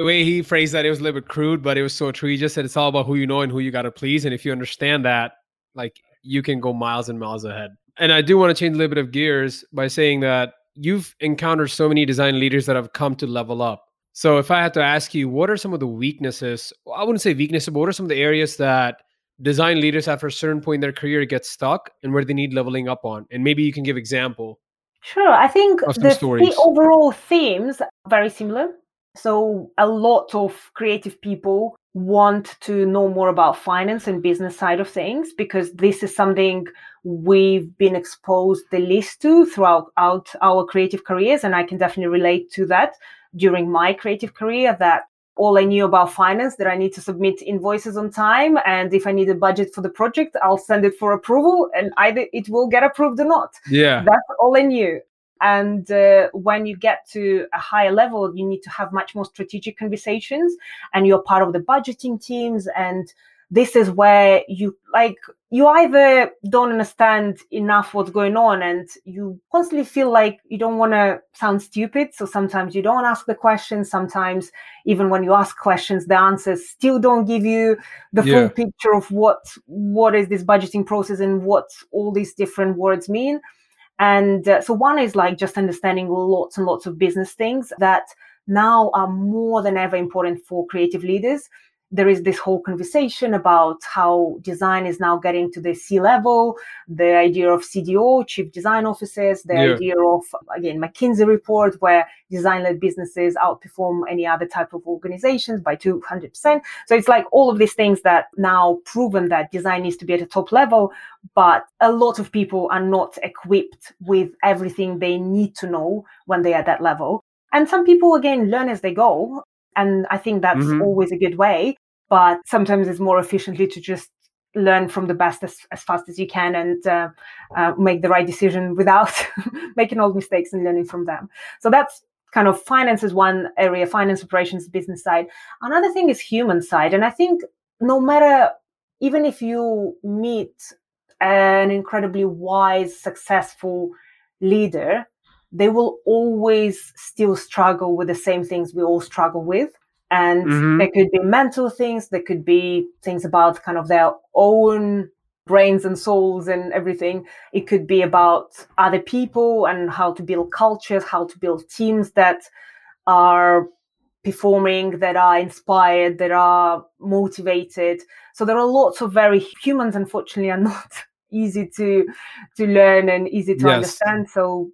Speaker 1: the way he phrased that, it was a little bit crude, but it was so true. He just said it's all about who you know and who you got to please. And if you understand that, like you can go miles and miles ahead. And I do want to change a little bit of gears by saying that you've encountered so many design leaders that have come to level up. So if I had to ask you, what are some of the weaknesses? I wouldn't say weaknesses, but what are some of the areas that design leaders after a certain point in their career get stuck and where they need leveling up on and maybe you can give example
Speaker 2: sure i think the, the overall themes are very similar so a lot of creative people want to know more about finance and business side of things because this is something we've been exposed the least to throughout our creative careers and i can definitely relate to that during my creative career that all I knew about finance that I need to submit invoices on time. And if I need a budget for the project, I'll send it for approval and either it will get approved or not.
Speaker 1: Yeah.
Speaker 2: That's all I knew. And uh, when you get to a higher level, you need to have much more strategic conversations and you're part of the budgeting teams and this is where you like you either don't understand enough what's going on and you constantly feel like you don't want to sound stupid so sometimes you don't ask the questions sometimes even when you ask questions the answers still don't give you the yeah. full picture of what what is this budgeting process and what all these different words mean and uh, so one is like just understanding lots and lots of business things that now are more than ever important for creative leaders there is this whole conversation about how design is now getting to the C level, the idea of CDO, chief design officers, the yeah. idea of, again, McKinsey report, where design led businesses outperform any other type of organizations by 200%. So it's like all of these things that now proven that design needs to be at a top level, but a lot of people are not equipped with everything they need to know when they are at that level. And some people, again, learn as they go And I think that's mm-hmm. always a good way. But sometimes it's more efficiently to just learn from the best as, as fast as you can and uh, uh, make the right decision without [laughs] making all mistakes and learning from them. So that's kind of finance is one area, finance operations, business side. Another thing is human side. And I think no matter, even if you meet an incredibly wise, successful leader, they will always still struggle with the same things we all struggle with. And mm-hmm. there could be mental things, there could be things about kind of their own brains and souls and everything. It could be about other people and how to build cultures, how to build teams that are performing, that are inspired, that are motivated. So there are lots of very humans, unfortunately, are not [laughs] easy to to learn and easy to yes. understand. So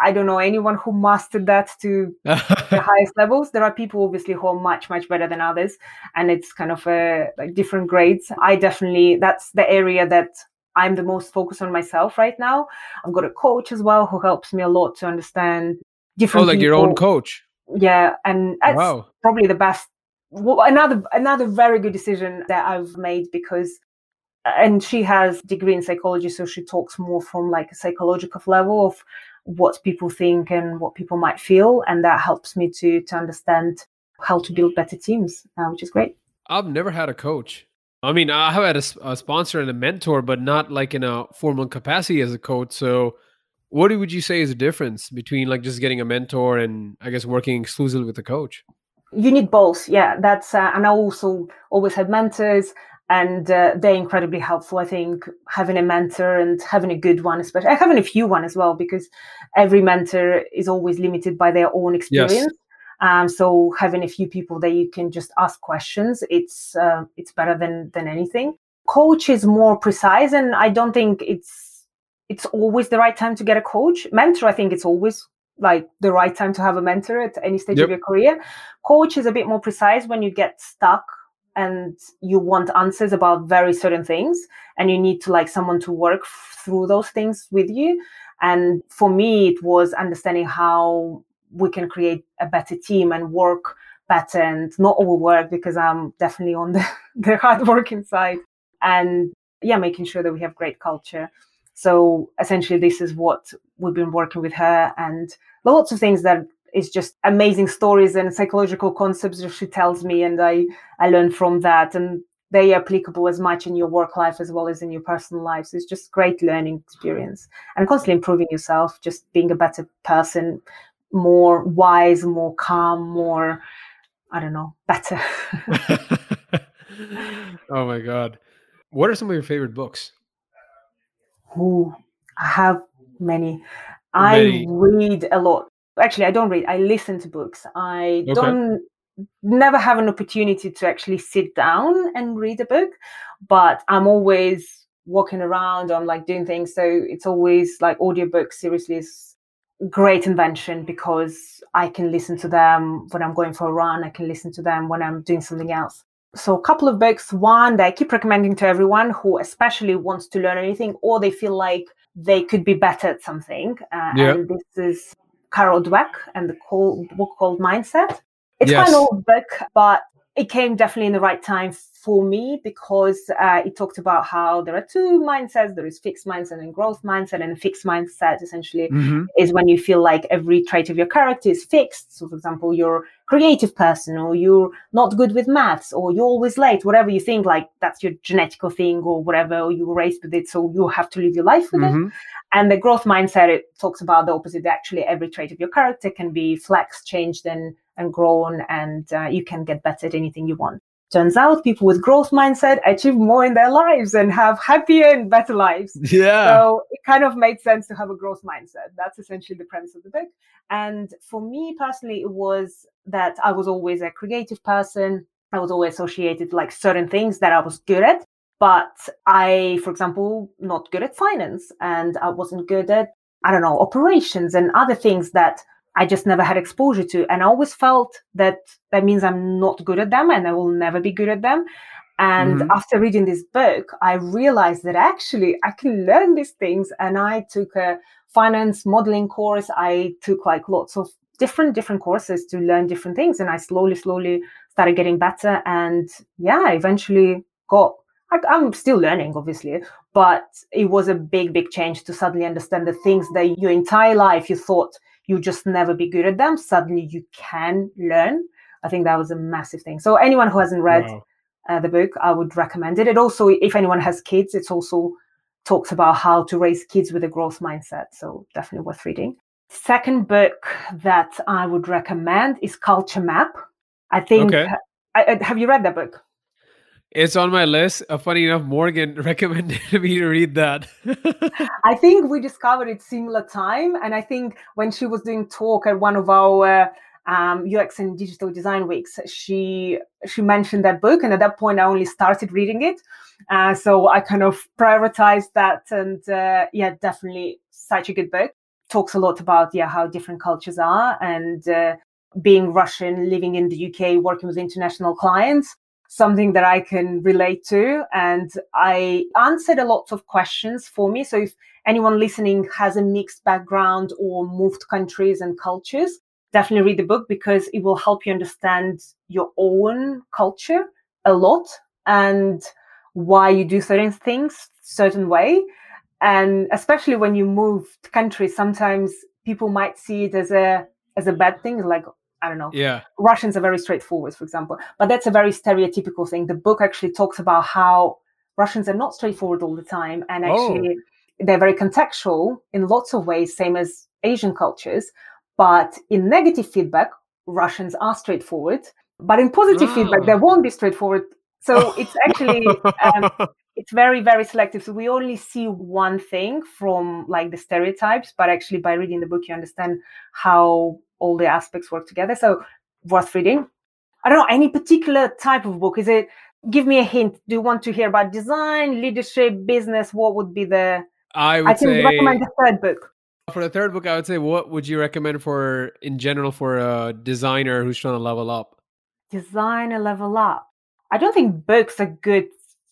Speaker 2: I don't know anyone who mastered that to the [laughs] highest levels. There are people obviously who are much much better than others, and it's kind of a, like different grades. I definitely that's the area that I'm the most focused on myself right now. I've got a coach as well who helps me a lot to understand different.
Speaker 1: Oh, like
Speaker 2: people.
Speaker 1: your own coach.
Speaker 2: Yeah, and that's wow. probably the best. Well, another another very good decision that I've made because and she has degree in psychology so she talks more from like a psychological level of what people think and what people might feel and that helps me to to understand how to build better teams uh, which is great.
Speaker 1: I've never had a coach. I mean i have had a, a, sponsor and a mentor but not like in a formal capacity as a coach. So what would you say is the difference between like just getting a mentor and i guess working exclusively with a coach?
Speaker 2: You need both. Yeah that's uh, and i also always had mentors and uh, they're incredibly helpful. I think having a mentor and having a good one, especially having a few one as well, because every mentor is always limited by their own experience. Yes. Um, so having a few people that you can just ask questions, it's uh, it's better than than anything. Coach is more precise, and I don't think it's it's always the right time to get a coach. Mentor, I think it's always like the right time to have a mentor at any stage yep. of your career. Coach is a bit more precise when you get stuck and you want answers about very certain things and you need to like someone to work through those things with you. And for me it was understanding how we can create a better team and work better and not overwork because i'm definitely on the, [laughs] the hard working side. And yeah making sure that we have great culture. So essentially this is what we've been working with her and lots of things that it's just amazing stories and psychological concepts that she tells me and i i learn from that and they are applicable as much in your work life as well as in your personal life. So it's just great learning experience and constantly improving yourself just being a better person more wise more calm more i don't know better. [laughs] [laughs]
Speaker 1: Oh my god. What are some of your favorite books?
Speaker 2: Ooh, i have many. many. I read a lot actually i don't read i listen to books i okay. don't never have an opportunity to actually sit down and read a book but i'm always walking around i'm like doing things so it's always like audiobooks seriously is great invention because i can listen to them when i'm going for a run i can listen to them when i'm doing something else so a couple of books one that i keep recommending to everyone who especially wants to learn anything or they feel like they could be better at something uh, yeah. and this is Carol Dweck and the book called Mindset. It's yes. old book, but it came definitely in the right time for me because uh, it talked about how there are two mindsets there is fixed mindset and growth mindset and a fixed mindset essentially mm-hmm. is when you feel like every trait of your character is fixed so for example you're a creative person or you're not good with maths or you're always late whatever you think like that's your genetical thing or whatever or you were raised with it so you have to live your life with mm-hmm. it and the growth mindset it talks about the opposite actually every trait of your character can be flexed changed and and grown and uh, you can get better at anything you want. Turns out people with growth mindset achieve more in their lives and have happier and better lives.
Speaker 1: Yeah.
Speaker 2: So it kind of made sense to have a growth mindset. That's essentially the premise of the book. And for me personally it was that i was always a creative person. I was always associated like certain things that i was good at. But i for example not good at finance and i wasn't good at i don't know operations and other things that I just never had exposure to. And I always felt that that means I'm not good at them and I will never be good at them. And mm-hmm. after reading this book, I realized that actually I can learn these things. And I took a finance modeling course. I took like lots of different different courses to learn different things and i slowly slowly started getting better and yeah eventually got I, i'm still learning obviously but it was a big big change to suddenly understand the things that your entire life you thought you just never be good at them suddenly you can learn i think that was a massive thing so anyone who hasn't read wow. uh, the book i would recommend it it also if anyone has kids it's also talks about how to raise kids with a growth mindset so definitely worth reading Second book that I would recommend is Culture Map. I think. Okay. I, I, have you read that book?
Speaker 1: It's on my list. Uh, funny enough, Morgan [laughs] recommended [laughs] me to read that. [laughs]
Speaker 2: I think we discovered it similar time, and I think when she was doing talk at one of our um, UX and digital design weeks, she she mentioned that book, and at that point, I only started reading it. Uh, so I kind of prioritized that, and uh, yeah, definitely such a good book talks a lot about yeah how different cultures are and uh, being Russian, living in the UK, working with international clients, something that I can relate to. And I answered a lot of questions for me. So if anyone listening has a mixed background or moved countries and cultures, definitely read the book because it will help you understand your own culture a lot and why you do certain things certain way and especially when you move to countries sometimes people might see it as a as a bad thing like i don't know.
Speaker 1: Yeah.
Speaker 2: Russians are very straightforward for example. But that's a very stereotypical thing. The book actually talks about how russians are not straightforward all the time and actually oh. they're very contextual in lots of ways same as asian cultures. But in negative feedback russians are straightforward. But in positive oh. feedback they won't be straightforward. So it's actually um, [laughs] it's very very selective. So we only see one thing from like the stereotypes but actually by reading the book you understand how all the aspects work together. So worth reading. I don't know any particular type of book? Is it give me a hint. Do you want to hear about design leadership business? What would be the
Speaker 1: i would I can say
Speaker 2: recommend the third book.
Speaker 1: For the third book i would say what would you recommend for in general for a designer who's trying to level up?
Speaker 2: Designer level up. I don't think books are good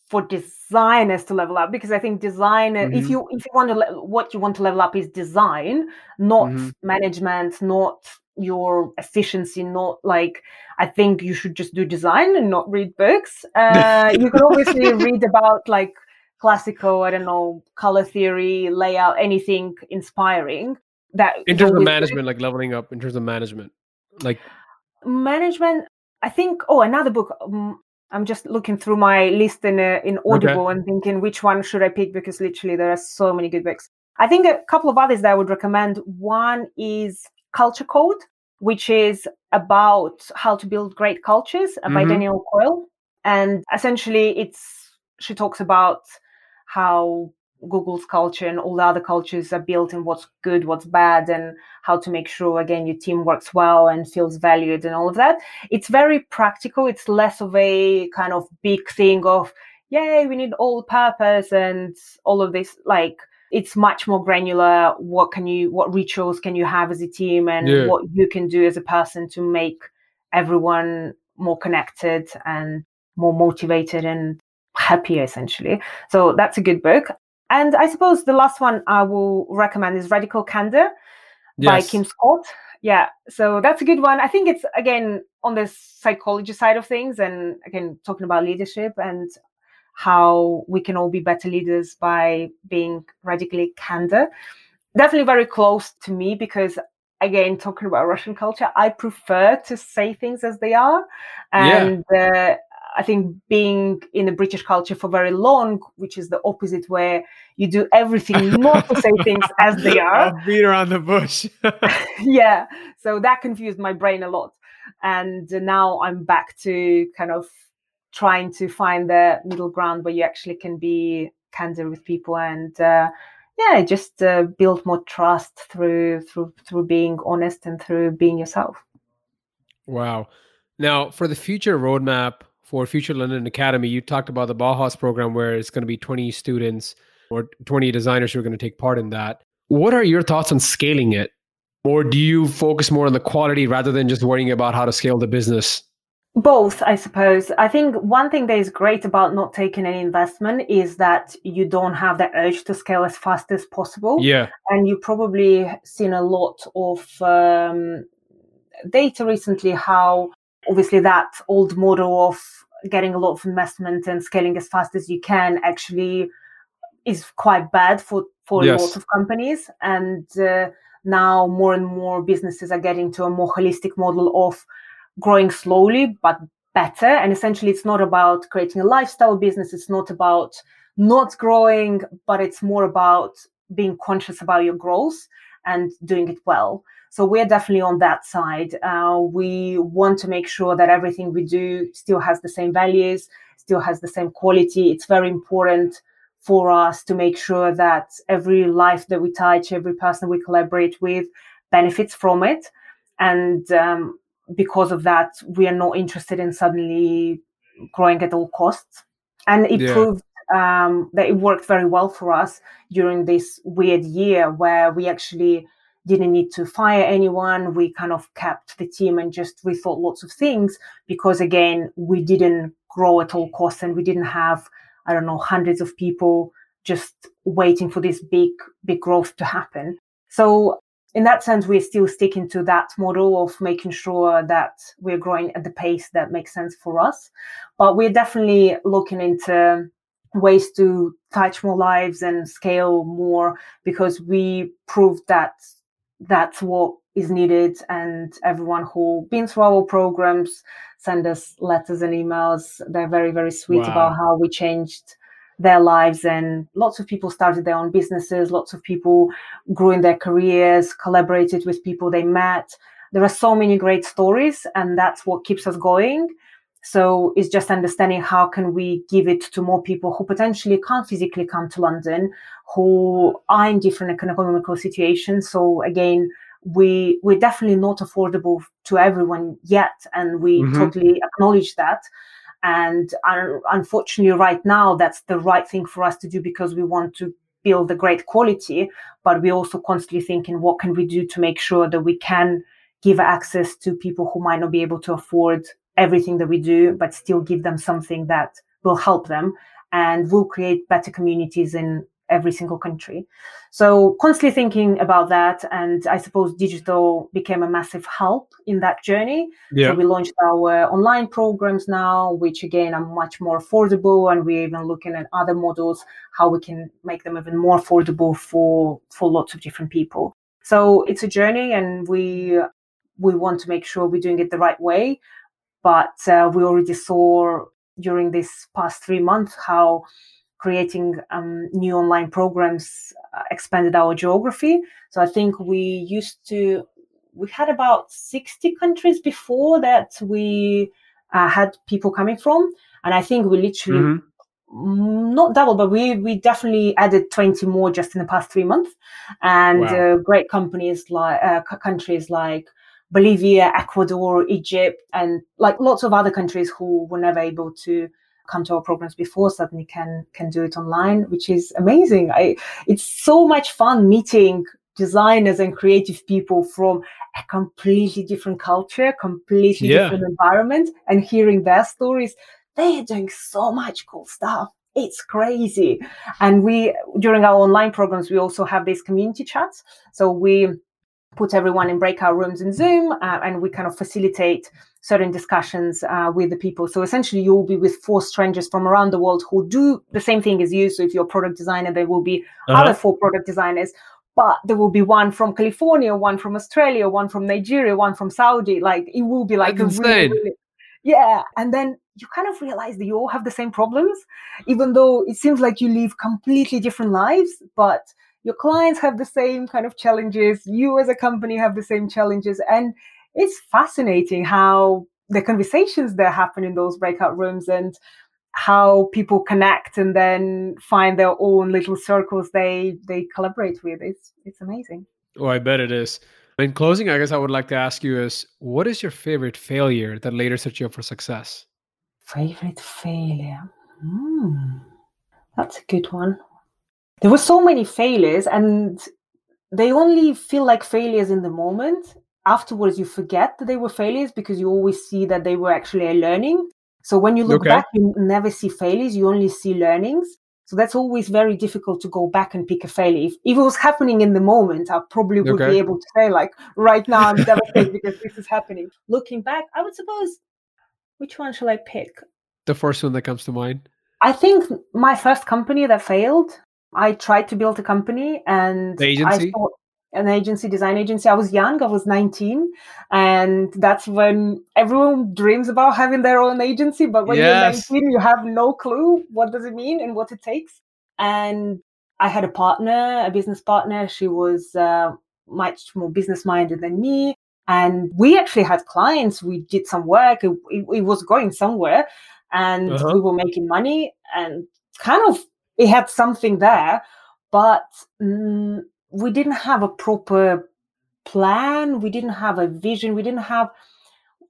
Speaker 2: for designers to level up because I think design mm-hmm. if you if you want to le- what you want to level up is design, not mm-hmm. management, not your efficiency, not like I think you should just do design and not read books. Uh, you can obviously [laughs] read about like classical, I don't know, color theory, layout, anything inspiring. That
Speaker 1: in terms of management, good. like leveling up in terms of management, like
Speaker 2: management. I think. Oh, another book. Um, I'm just looking through my list in uh, in Audible okay. and thinking which one should I pick because literally there are so many good books. I think a couple of others that I would recommend. One is Culture Code, which is about how to build great cultures mm-hmm. by Daniel Coyle, and essentially it's she talks about how Google's culture and all the other cultures are built in what's good, what's bad, and how to make sure again your team works well and feels valued and all of that. It's very practical. It's less of a kind of big thing of yay, we need all purpose and all of this. Like it's much more granular. What can you what rituals can you have as a team and yeah. what you can do as a person to make everyone more connected and more motivated and happier essentially. So that's a good book. And I suppose the last one I will recommend is Radical Candor yes. by Kim Scott. Yeah, so that's a good one. I think it's again on the psychology side of things, and again talking about leadership and how we can all be better leaders by being radically candor. Definitely very close to me because again talking about russian culture i prefer to say things as they are and yeah. uh, I think being in the British culture for very long, which is the opposite, where you do everything [laughs] not to say things as they are.
Speaker 1: I'll beat around the bush. [laughs]
Speaker 2: yeah. So that confused my brain a lot. And now I'm back to kind of trying to find the middle ground where you actually can be candid with people and uh, yeah, just uh, build more trust through through through being honest and through being yourself.
Speaker 1: Wow. Now, for the future roadmap for Future London Academy, you talked about the Bauhaus program where it's going to be 20 students or 20 designers who are going to take part in that. What are your thoughts on scaling it? Or do you focus more on the quality rather than just worrying about how to scale the business?
Speaker 2: Both, I suppose. I think one thing that is great about not taking any investment is that you don't have the urge to scale as fast as possible.
Speaker 1: Yeah.
Speaker 2: And you've probably seen a lot of um, data recently how obviously that old model of getting a lot of investment and scaling as fast as you can actually is quite bad for for yes. a lot of companies. And uh, now more and more businesses are getting to a more holistic model of growing slowly but better. And essentially it's not about creating a lifestyle business. It's not about not growing but it's more about being conscious about your growth and doing it well so we're definitely on that side. Uh, we want to make sure that everything we do still has the same values, still has the same quality. It's very important for us to make sure that every life that we touch, every person we collaborate with benefits from it. And um, because of that, we are not interested in suddenly growing at all costs. And it yeah. proved um, that it worked very well for us during this weird year where we actually didn't need to fire anyone. We kind of kept the team and just rethought lots of things because, again, we didn't grow at all costs and we didn't have, I don't know, hundreds of people just waiting for this big, big growth to happen. So, in that sense, we're still sticking to that model of making sure that we're growing at the pace that makes sense for us. But we're definitely looking into ways to touch more lives and scale more because we proved that that's what is needed and everyone who been through our programs send us letters and emails. They're very very sweet wow. about how we changed their lives and lots of people started their own businesses lots of people grew in their careers collaborated with people they met. There are so many great stories and that's what keeps us going so it's just understanding how can we give it to more people who potentially can't physically come to London, who are in different economical situations. So again, we we're definitely not affordable to everyone yet, and we mm-hmm. totally acknowledge that. And uh, unfortunately, right now, that's the right thing for us to do because we want to build a great quality. But we're also constantly thinking, what can we do to make sure that we can give access to people who might not be able to afford everything that we do, but still give them something that will help them and will create better communities in every single country. So constantly thinking about that. And I suppose digital became a massive help in that journey. Yeah. So we launched our online programs now, which again are much more affordable. And we're even looking at other models, how we can make them even more affordable for, for lots of different people. So it's a journey and we we want to make sure we're doing it the right way but uh, we already saw during this past three months how creating um, new online programs uh, expanded our geography. So I think we used to, we had about 60 countries before that we uh, had people coming from. And I think we literally, mm-hmm. not double, but we, we definitely added 20 more just in the past three months. And wow. uh, great companies like, uh, countries like Bolivia, Ecuador, Egypt, and like lots of other countries who were never able to come to our programs before suddenly can can do it online, which is amazing. I it's so much fun meeting designers and creative people from a completely different culture, completely yeah. different environment, and hearing their stories. They are doing so much cool stuff. It's crazy. And we during our online programs, we also have these community chats. So we put everyone in breakout rooms in Zoom, uh, and we kind of facilitate certain discussions uh, with the people. So essentially, you'll be with four strangers from around the world who do the same thing as you. So if you're a product designer, there will be uh-huh. other four product designers. But there will be one from California, one from Australia, one from Nigeria, one from Saudi. Like it will be like
Speaker 1: That's a really, really,
Speaker 2: yeah. And then you kind of realize that you all have the same problems, even though it seems like you live completely different lives. But your clients have the same kind of challenges you as a company have the same challenges and it's fascinating how the conversations that happen in those breakout rooms and how people connect and then find their own little circles they they collaborate with. It's it's amazing.
Speaker 1: Oh i bet it is. In closing i guess i would like to ask you is what is your favorite failure that later set you up for success?
Speaker 2: Favorite failure? Hmm. that's a good one there were so many failures and they only feel like failures in the moment afterwards you forget that they were failures because you always see that they were actually a learning so when you look okay. back you never see failures you only see learnings So that's always very difficult to go back and pick a failure. If, if it was happening in the moment, I probably would okay. be able to say, like, right now I'm devastated [laughs] because this is happening. Looking back, I would suppose, which one shall I pick?
Speaker 1: The first one that comes to mind.
Speaker 2: I think my first company that failed, I tried to build a company and
Speaker 1: agency?
Speaker 2: I thought, an agency, design agency. I was young, I was 19. And that's when everyone dreams about having their own agency. But when yes. you're 19, you have no clue what does it mean and what it takes. And I had a partner, a business partner. She was uh, much more business minded than me. And we actually had clients. We did some work. It, it, it was going somewhere and uh-huh. we were making money and kind of it had something there. But mm, we didn't have a proper plan we didn't have a vision we didn't have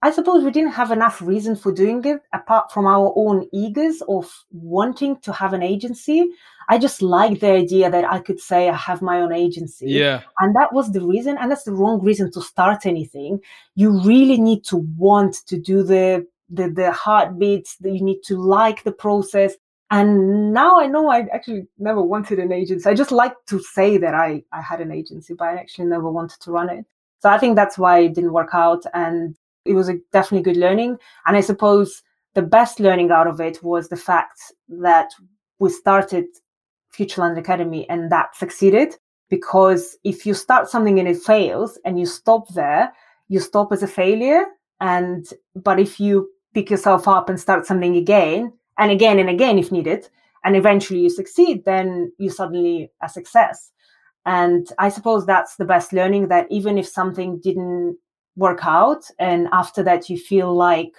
Speaker 2: i suppose we didn't have enough reason for doing it apart from our own egos of wanting to have an agency i just liked the idea that i could say i have my own agency
Speaker 1: yeah
Speaker 2: and that was the reason and that's the wrong reason to start anything you really need to want to do the the, the heartbeats you need to like the process and now I know I actually never wanted an agency. I just like to say that I, I had an agency, but I actually never wanted to run it. So I think that's why it didn't work out. And it was a definitely good learning. And I suppose the best learning out of it was the fact that we started Future London Academy and that succeeded. Because if you start something and it fails and you stop there, you stop as a failure. And but if you pick yourself up and start something again, and again and again if needed and eventually you succeed then you suddenly a success. And i suppose that's the best learning that even if something didn't work out and after that you feel like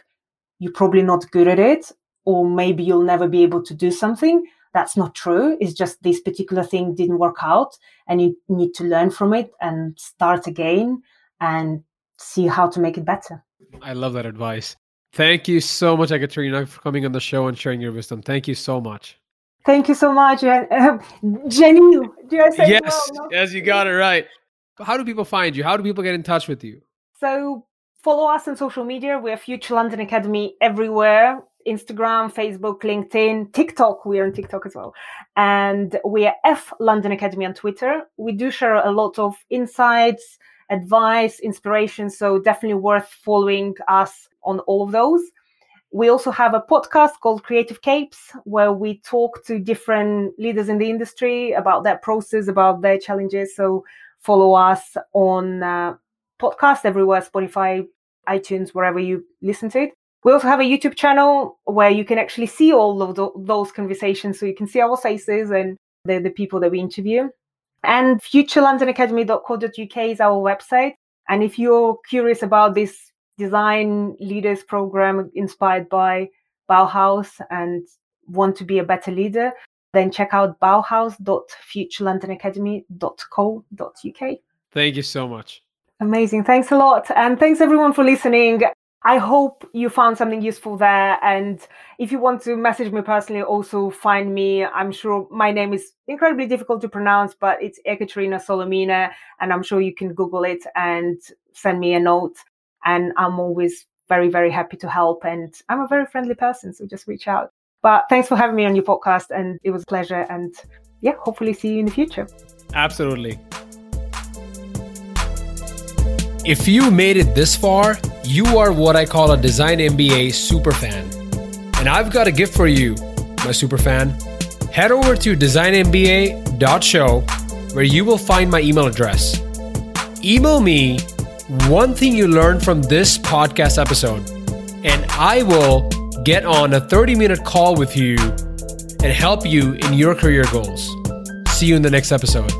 Speaker 2: you're probably not good at it or maybe you'll never be able to do something that's not true. It's just this particular thing didn't work out and you need to learn from it and start again and see how to make it better.
Speaker 1: I love that advice Thank you so much, Ekaterina, for coming on the show and sharing your wisdom. Thank you so much.
Speaker 2: Thank you so much, uh, Jenny. I say
Speaker 1: yes? Well? No? Yes, you got it right. How do people find you? How do people get in touch with you?
Speaker 2: So follow us on social media. We're Future London Academy everywhere. Instagram, Facebook, LinkedIn, TikTok. We're on TikTok as well. And we are F London Academy on Twitter. We do share a lot of insights, advice, inspiration. So definitely worth following us on all of those. We also have a podcast called Creative Capes where we talk to different leaders in the industry about their process, about their challenges. So follow us on uh, podcast everywhere, Spotify, iTunes, wherever you listen to it. We also have a YouTube channel where you can actually see all of the, those conversations. So you can see our faces and the, the people that we interview. And futurelondonacademy.co.uk is our website. And if you're curious about this design leaders program inspired by Bauhaus and want to be a better leader, then check out bauhaus.futurelondonacademy.co.uk.
Speaker 1: Thank you so much.
Speaker 2: Amazing. Thanks a lot. And thanks everyone for listening. I hope you found something useful there. And if you want to message me personally, also find me. I'm sure my name is incredibly difficult to pronounce, but it's Ekaterina Solomina. And I'm sure you can Google it and send me a note. And I'm always very, very happy to help. And I'm a very friendly person. So just reach out. But thanks for having me on your podcast. And it was a pleasure. And yeah, hopefully see you in the future.
Speaker 1: Absolutely. If you made it this far, you are what I call a Design MBA super fan. And I've got a gift for you, my super fan. Head over to designmba.show where you will find my email address. Email me one thing you learned from this podcast episode, and I will get on a 30 minute call with you and help you in your career goals. See you in the next episode.